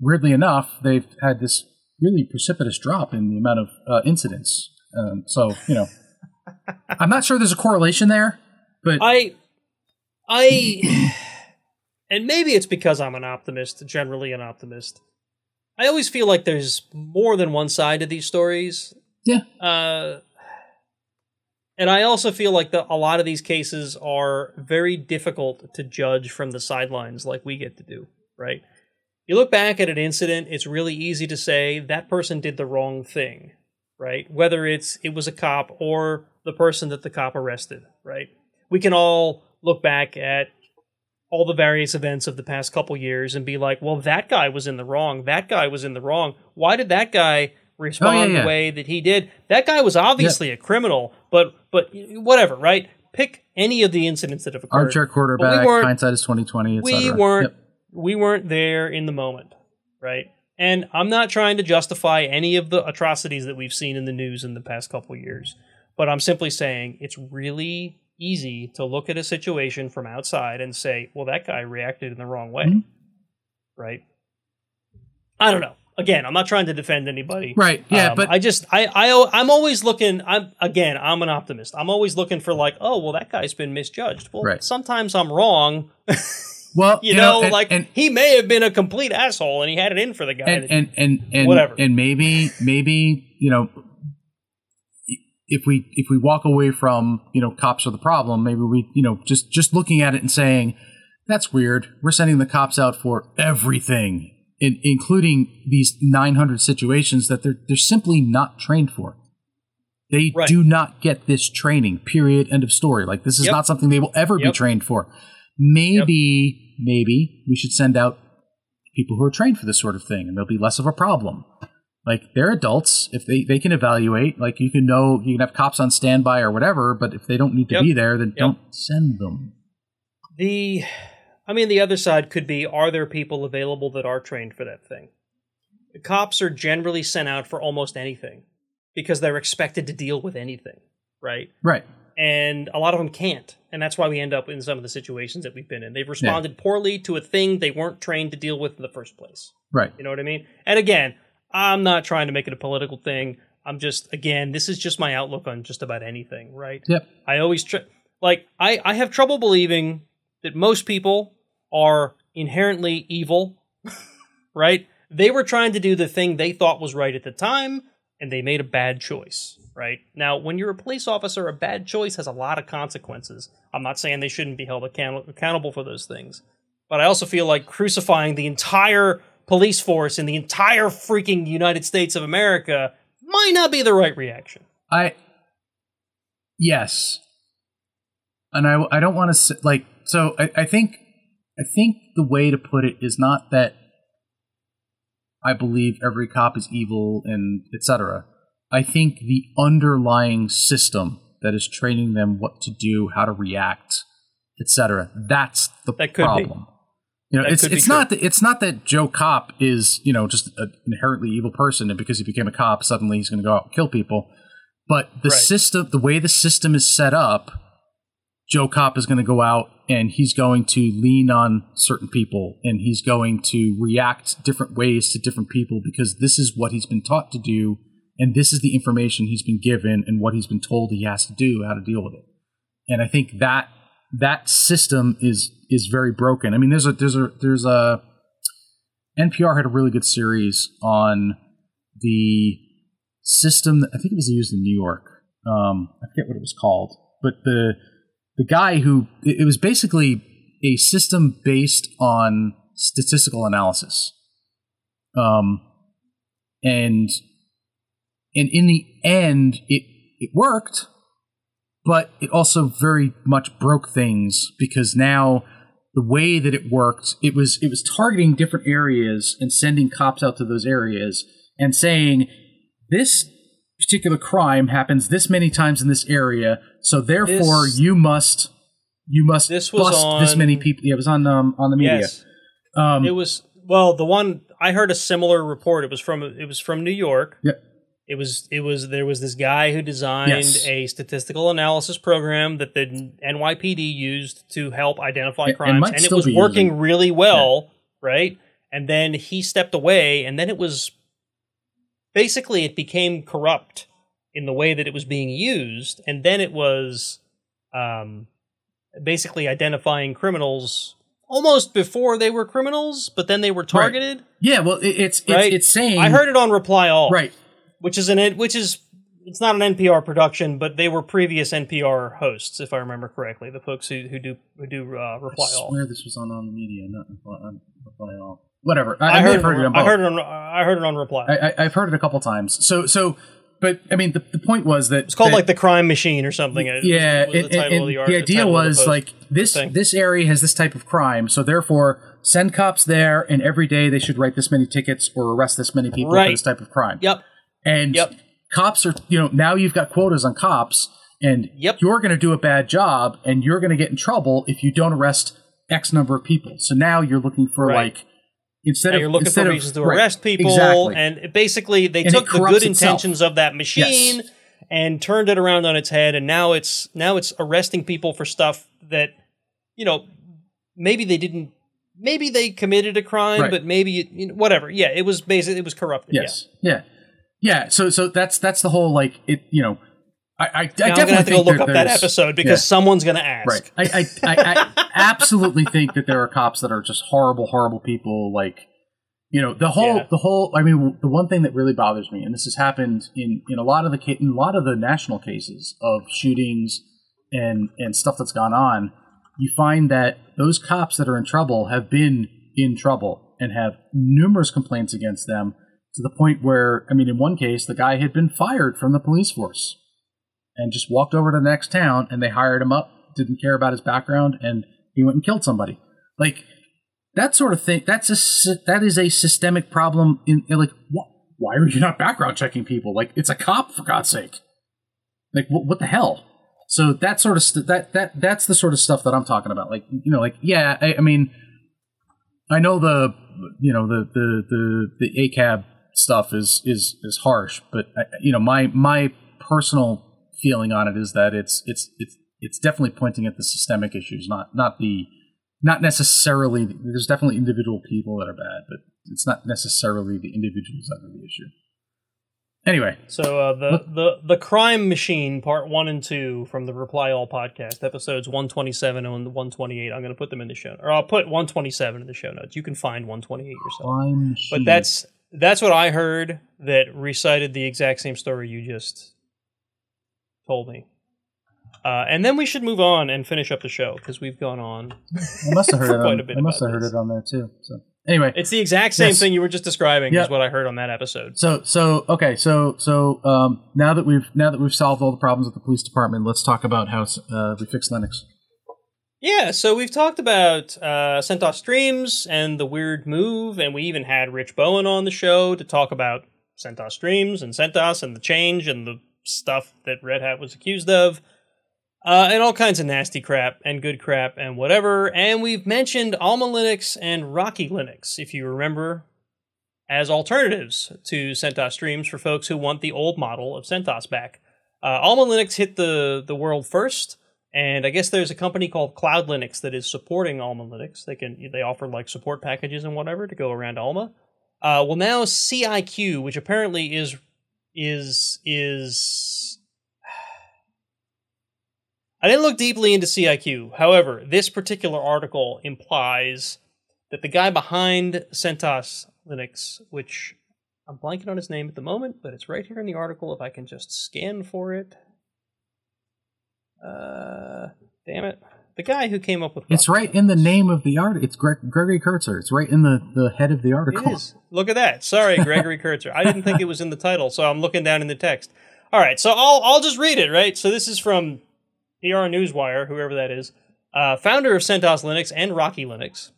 weirdly enough, they've had this really precipitous drop in the amount of uh, incidents. Um, so you know, <laughs> I'm not sure there's a correlation there, but I, I, <clears throat> and maybe it's because I'm an optimist, generally an optimist. I always feel like there's more than one side to these stories. yeah, Uh, and I also feel like the, a lot of these cases are very difficult to judge from the sidelines, like we get to do, right? You look back at an incident, it's really easy to say that person did the wrong thing, right? Whether it's it was a cop or the person that the cop arrested, right? We can all look back at all the various events of the past couple years and be like, well, that guy was in the wrong. That guy was in the wrong. Why did that guy respond yeah. the way that he did? That guy was obviously a criminal, but but whatever, right? Pick any of the incidents that have occurred. armchair quarterback, weren't- hindsight is twenty twenty. we weren't we weren't there in the moment, right? And I'm not trying to justify any of the atrocities that we've seen in the news in the past couple years, but I'm simply saying it's really easy to look at a situation from outside and say, "Well, that guy reacted in the wrong way." Mhm. Right? I don't know. Again, I'm not trying to defend anybody. Right. Yeah, Um, but I just I I I'm always looking. I'm again. I'm an optimist. I'm always looking for like, oh well, that guy's been misjudged. Well, Right. sometimes I'm wrong. well, <laughs> You, know, and- like and he may have been a complete asshole and he had it in for the guy. and that- and and, and Whatever. and maybe maybe you know if we if we walk away from you know cops are the problem, maybe we you know just just looking at it and saying that's weird. We're sending the cops out for everything, in, including these 900 situations that they're they're simply not trained for. They Right. do not get this training. Period. End of story. Like this is Yep. not something they will ever be trained for. Maybe maybe we should send out people who are trained for this sort of thing, and there'll be less of a problem. Like they're adults, if they they can evaluate. Like you can know you can have cops on standby or whatever, but if they don't need to Yep. be there, then Yep. don't send them. the, I mean, the other side could be: Are there people available that are trained for that thing? The cops are generally sent out for almost anything because they're expected to deal with anything, right? Right. and a lot of them can't and that's why we end up in some of the situations that we've been in they've responded poorly to a thing they weren't trained to deal with in the first place Right. you know what i mean and again i'm not trying to make it a political thing i'm just again this is just my outlook on just about anything right Yep. i always tr- like i i have trouble believing that most people are inherently evil <laughs> right they were trying to do the thing they thought was right at the time and they made a bad choice, right? Now, when you're a police officer, a bad choice has a lot of consequences. I'm not saying they shouldn't be held account- accountable for those things, but I also feel like crucifying the entire police force in the entire freaking United States of America might not be the right reaction. I yes, and I I don't want to like so I, I think I think the way to put it is not that I believe every cop is evil and etc. I think the underlying system that is training them what to do, how to react, etc. That's the That could be. problem. You know, That it's it's not that it's not that Joe Cop is you know just an inherently evil person, and because he became a cop, suddenly he's going to go out and kill people. But the Right. system, the way the system is set up, Joe Cop is going to go out and he's going to lean on certain people, and he's going to react different ways to different people because this is what he's been taught to do, and this is the information he's been given, and what he's been told he has to do, how to deal with it. And I think that that system is is very broken. I mean, there's a there's a there's a NPR had a really good series on the system. That, I think it was used in New York. Um, I forget what it was called, but the the guy who it, was basically a system based on statistical analysis. Um, and and in the end, it it worked, but it also very much broke things because now the way that it worked, it was it was targeting different areas and sending cops out to those areas and saying this particular crime happens this many times in this area, so therefore This- you must you must This was bust this many people. Yeah, it was on um, on the media. Yes. Um, It was well, the one I heard a similar report. It was from it was from New York. Yeah. It was it was there was this guy who designed Yes. a statistical analysis program that the NYPD used to help identify and crimes, might and, it was working using. really well, right? And then he stepped away, and then it was basically it became corrupt in the way that it was being used, and then it was um, basically identifying criminals almost before they were criminals, but then they were targeted. yeah, well, it, it's it's, Right. it's saying I heard it on Reply All, right. which is an which is it's not an NPR production, but they were previous NPR hosts, if I remember correctly. The folks who, who do who do uh, Reply all. I All. swear this was on on the media, not reply, on reply all. Whatever. I, I, I heard, have heard it on I heard it on I heard it on Reply. I, I, I've heard it a couple times. So so, but I mean, the, the point was that it's called that- like the Crime Machine or something. Uh, was- yeah, the and- and of the, the, idea was like this thing. this area has this type of crime, so therefore send cops there, and every day they should write this many tickets or arrest this many people Right. for this type of crime. Yep. And Yep. cops are you know now you've got quotas on cops, and Yep. you're going to do a bad job, and you're going to get in trouble if you don't arrest X number of people. So now you're looking for Right. like instead Now of you're looking for of- reasons to right, arrest people, exactly. and basically they And took the good itself. intentions of that machine Yes. and turned it around on its head, and now it's now it's arresting people for stuff that you know maybe they didn't, maybe they committed a crime, Right. but maybe it, you know, whatever. Yeah, it was basically it was corrupted. Yes. Yeah. Yeah. So so that's that's the whole like it. You know, I I, I Yeah. Definitely gonna have to go look up that episode because yeah. someone's gonna ask. Right. I, I I <laughs> absolutely think that there are cops that are just horrible, horrible people. Like, you know, the whole Yeah. the whole. I mean, the one thing that really bothers me, and this has happened in in a lot of the in a lot of the national cases of shootings and and stuff that's gone on, you find that those cops that are in trouble have been in trouble and have numerous complaints against them to the point where, I mean, in one case, the guy had been fired from the police force and just walked over to the next town and they hired him up, didn't care about his background, and he went and killed somebody. Like that sort of thing. That's a that is a systemic problem. In, like, wh- why are you not background checking people? Like, it's a cop for God's sake. Like, what, what the hell? So that sort of st- that that that's the sort of stuff that I'm talking about. Like, you know, like yeah, I, I mean, I know the you know the the the the ACAB stuff is is is harsh, but I, you know my my personal feeling on it is that it's it's it's it's definitely pointing at the systemic issues, not not the not necessarily. There's definitely individual people that are bad, but it's not necessarily the individuals that are the issue. Anyway, So uh, the the the crime machine part one and two from the Reply All podcast episodes one twenty seven and one twenty eight. I'm going to put them in the show, or I'll put one twenty seven in the show notes. You can find one twenty eight yourself. crime But that's that's what I heard that recited the exact same story you just told me. Uh, and then we should move on and finish up the show because we've gone on. I must have <laughs> heard it. quite On, a bit I must have heard this. it on there too. So anyway, It's the exact same Yes. thing you were just describing Yep. is what I heard on that episode. So so okay so so um, now that we've now that we've solved all the problems with the police department, let's talk about how uh, we fix Linux. Yeah, so we've talked about uh, CentOS Streams and the weird move, and we even had Rich Bowen on the show to talk about CentOS Streams and CentOS and the change and the stuff that Red Hat was accused of, uh, and all kinds of nasty crap and good crap and whatever. And we've mentioned Alma Linux and Rocky Linux, if you remember, as alternatives to CentOS Streams for folks who want the old model of CentOS back. Uh, Alma Linux hit the, the world first. And I guess there's a company called Cloud Linux that is supporting Alma Linux. They can they offer like support packages and whatever to go around Alma. Uh, well, now CIQ, which apparently is is is I didn't look deeply into CIQ. However, this particular article implies that the guy behind CentOS Linux, which I'm blanking on his name at the moment, but it's right here in the article. If I can just scan for it. Uh, damn it. The guy who came up with It's right in the name of the article. It's Greg, Gregory Kurtzer. It's right in the, the head of the article. It is. Look at that. Sorry, <laughs> Gregory Kurtzer. I didn't think it was in the title, so I'm looking down in the text. All right, so I'll I'll just read it. Right. So this is from PR Newswire, whoever that is, uh, founder of CentOS Linux and Rocky Linux.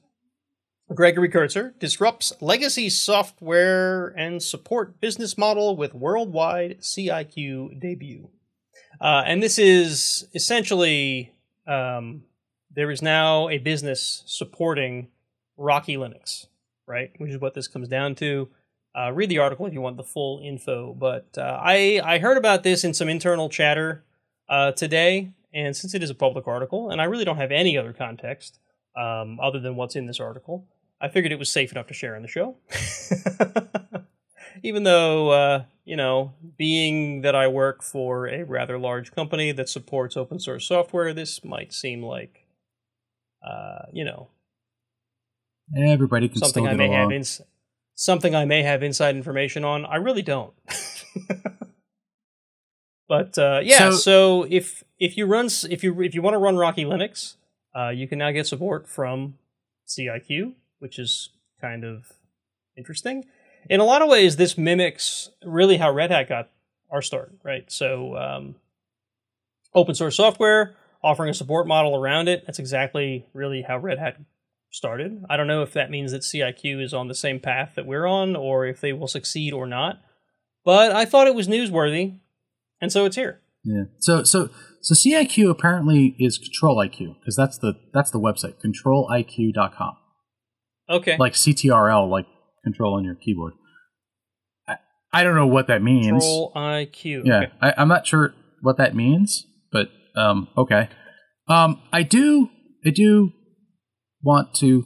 Gregory Kurtzer disrupts legacy software and support business model with worldwide CIQ debut. Uh, and this is essentially um, there is now a business supporting Rocky Linux, right? Which is what this comes down to. Uh, read the article if you want the full info. But uh, I I heard about this in some internal chatter uh, today, and since it is a public article, and I really don't have any other context um, other than what's in this article, I figured it was safe enough to share on the show. <laughs> Even though, uh, you know, being that I work for a rather large company that supports open source software, this might seem like, uh, you know, Everybody can something still I may along. have ins- something I may have inside information on. I really don't. <laughs> but uh, yeah, so, So- if if you run if you if you want to run Rocky Linux, uh, you can now get support from CIQ, which is kind of interesting. In a lot of ways, this mimics really how Red Hat got our start, right? So um, open source software offering a support model around it. That's exactly really how Red Hat started. I don't know if that means that CIQ is on the same path that we're on or if they will succeed or not. But I thought it was newsworthy, and so it's here. Yeah. So so so CIQ apparently is Control IQ because that's the that's the website controliq.com. Okay. Like CTRL, like control on your keyboard. I, I don't know what that means. Control IQ. Yeah, Okay. I, I'm not sure what that means, but um, okay. Um, I do, I do want to.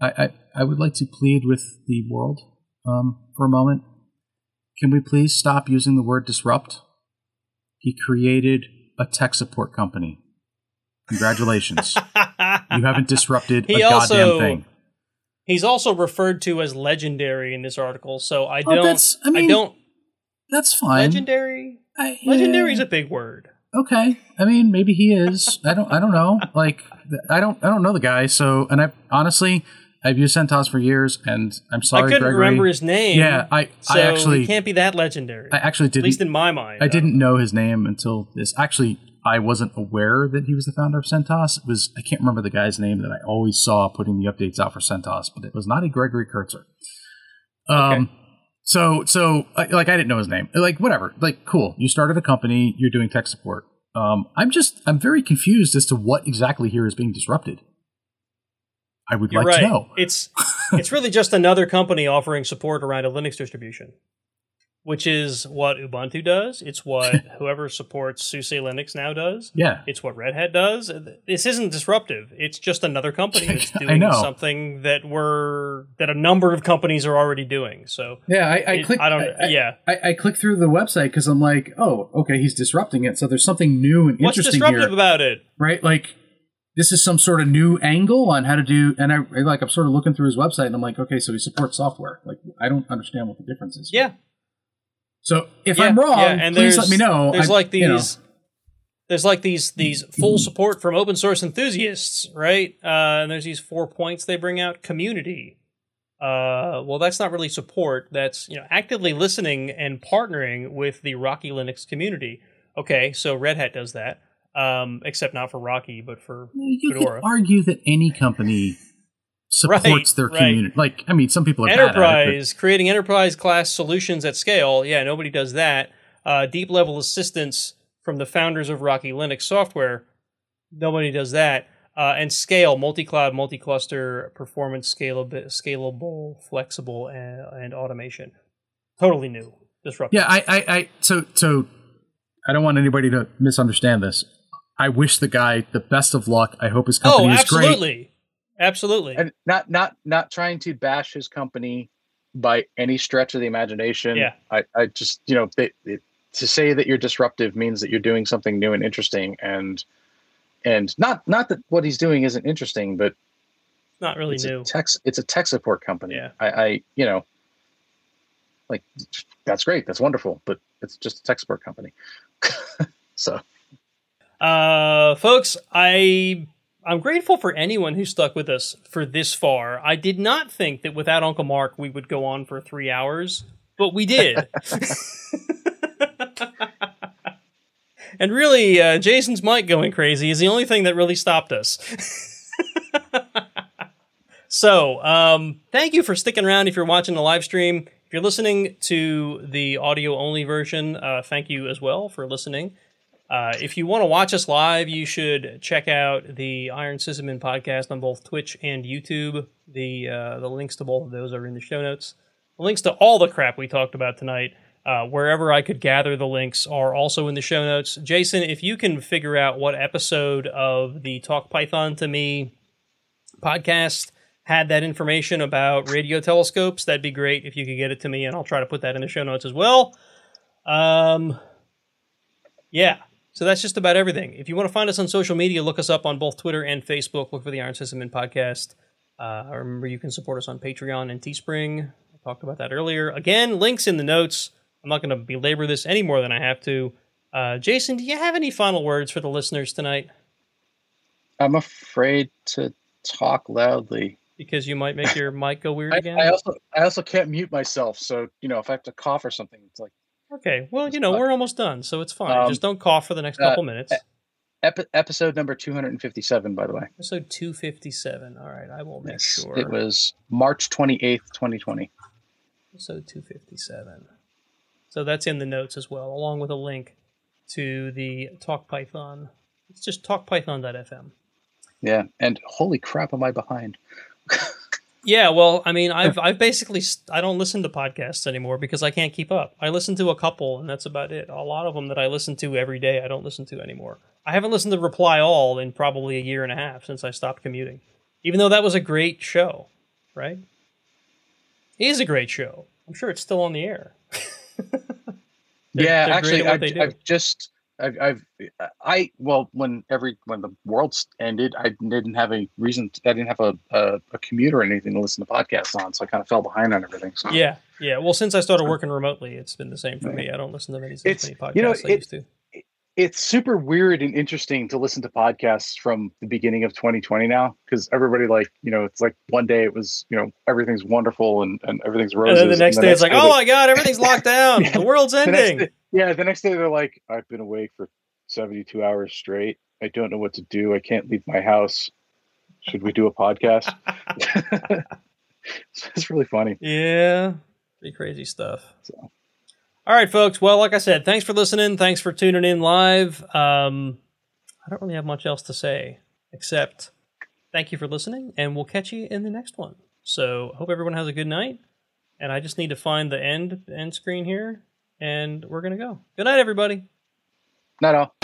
I, I, I would like to plead with the world um, for a moment. Can we please stop using the word disrupt? He created a tech support company. Congratulations. <laughs> you haven't disrupted He a goddamn thing. He's also referred to as legendary in this article, so I Oh, don't. I mean, don't. That's fine. Legendary. I- Legendary is a big word. okay i mean maybe he is i don't i don't know like i don't i don't know the guy so and i honestly i've used centos for years and i'm sorry I couldn't Gregory. remember his name. yeah i so i actually he can't be that legendary. i actually didn't, at least in my mind. i didn't know his name until this actually i wasn't aware that he was the founder of centos it was i can't remember the guy's name that i always saw putting the updates out for centos but it was not a gregory kurtzer um Okay. so so like i didn't know his name like whatever like cool you started a company you're doing tech support um i'm just i'm very confused as to what exactly here is being disrupted i would You're like right. to know It's <laughs> it's really just another company offering support around a Linux distribution, which is what Ubuntu does. It's what <laughs> whoever supports SUSE Linux now does. yeah It's what Red Hat does. This isn't disruptive. It's just another company <laughs> that's doing something that we're that a number of companies are already doing. So yeah i, I it- click I don't. I, yeah. I, I click through the website because i'm like oh okay he's disrupting it so there's something new and What's interesting disruptive here about it? right like this is some sort of new angle on how to do. And I like I'm sort of looking through his website, and I'm like, okay, so he supports software. Like I don't understand what the difference is. Yeah, So if yeah, I'm wrong, yeah, and please let me know. There's I- like these. you know. There's like these these full support from open source enthusiasts, right? Uh, and there's these four points they bring out: community. Uh, well, that's not really support. That's you know actively listening and partnering with the Rocky Linux community. Okay, so Red Hat does that, um, except not for Rocky, but for You Fedora. could argue that any company <laughs> supports Right, their right. community. Like, I mean, some people are at it, enterprise creating enterprise class solutions at scale yeah nobody does that uh, deep level assistance from the founders of rocky linux software nobody does that uh, and scale multi-cloud multi-cluster performance scalable scalable flexible and, and automation totally new disruptive Yeah, I, I, I, so, so, I don't want anybody to misunderstand this. I wish the guy the best of luck. I hope his company oh is great. absolutely absolutely and not not not trying to bash his company by any stretch of the imagination. Yeah. I, I just you know they, it, to say that you're disruptive means that you're doing something new and interesting and and not not that what he's doing isn't interesting, but not really it's new a tech it's a tech support company. Yeah. I, I you know like that's great, that's wonderful, but it's just a tech support company. <laughs> so Uh, folks, I I'm grateful for anyone who stuck with us for this far. I did not think that without Uncle Mark we would go on for three hours, but we did. <laughs> and really, uh, Jason's mic going crazy is the only thing that really stopped us. <laughs> so, um, thank you for sticking around. If you're watching the live stream, if you're listening to the audio only version, uh, thank you as well for listening. Uh, if you want to watch us live, you should check out the Iron Sysadmin podcast on both Twitch and YouTube. The uh, the links to both of those are in the show notes. The links to all the crap we talked about tonight, uh, wherever I could gather the links, are also in the show notes. Jason, if you can figure out what episode of the Talk Python to Me podcast had that information about radio telescopes, that'd be great if you could get it to me, and I'll try to put that in the show notes as well. Um, yeah. So that's just about everything. If you want to find us on social media, look us up on both Twitter and Facebook. Look for the Iron Sysadmin podcast. Uh, remember, you can support us on Patreon and Teespring. I talked about that earlier. Again, links in the notes. I'm not going to belabor this any more than I have to. Uh, Jason, do you have any final words for the listeners tonight? I'm afraid to talk loudly. Because you might make your mic go weird <laughs> I, again. I also I also can't mute myself, so you know if I have to cough or something, it's like okay, well, you know, we're almost done, so it's fine. Um, Just don't cough for the next uh, couple minutes. epi- episode number 257, by the way. Episode 257. All right, I will make Yes, sure. It was March 28th, 2020. episode 257. So that's in the notes as well, along with a link to the Talk Python. It's just talkpython.fm. Yeah, and holy crap, am I behind? <laughs> Yeah, well, I mean, I've I've basically st- I don't listen to podcasts anymore because I can't keep up. I listen to a couple, and that's about it. A lot of them that I listen to every day, I don't listen to anymore. I haven't listened to Reply All in probably a year and a half since I stopped commuting, even though that was a great show, right? It is a great show. I'm sure it's still on the air. <laughs> Yeah, actually, I've. I've just, I've, I've, I, well, when every, when the world ended, I didn't have a reason, to, I didn't have a, a, a commute or anything to listen to podcasts on, so I kind of fell behind on everything. So. Yeah, yeah. Well, since I started working remotely, it's been the same for me. I don't listen to many, many podcasts you know, I used to. it's super weird and interesting to listen to podcasts from the beginning of 2020 now because everybody like you know it's like one day it was you know everything's wonderful and, and everything's And roses then the next day, it's like, oh my god, everything's locked <laughs> down. The world's the next ending. day- yeah the next day they're like i've been awake for 72 hours straight i don't know what to do i can't leave my house should we do a podcast <laughs> <laughs> it's really funny Yeah, pretty crazy stuff. So. All right, folks. Well, like I said, thanks for listening. Thanks for tuning in live. Um, I don't really have much else to say except thank you for listening, and we'll catch you in the next one. So, hope everyone has a good night. And I just need to find the end end screen here, and we're gonna go. Good night, everybody. not all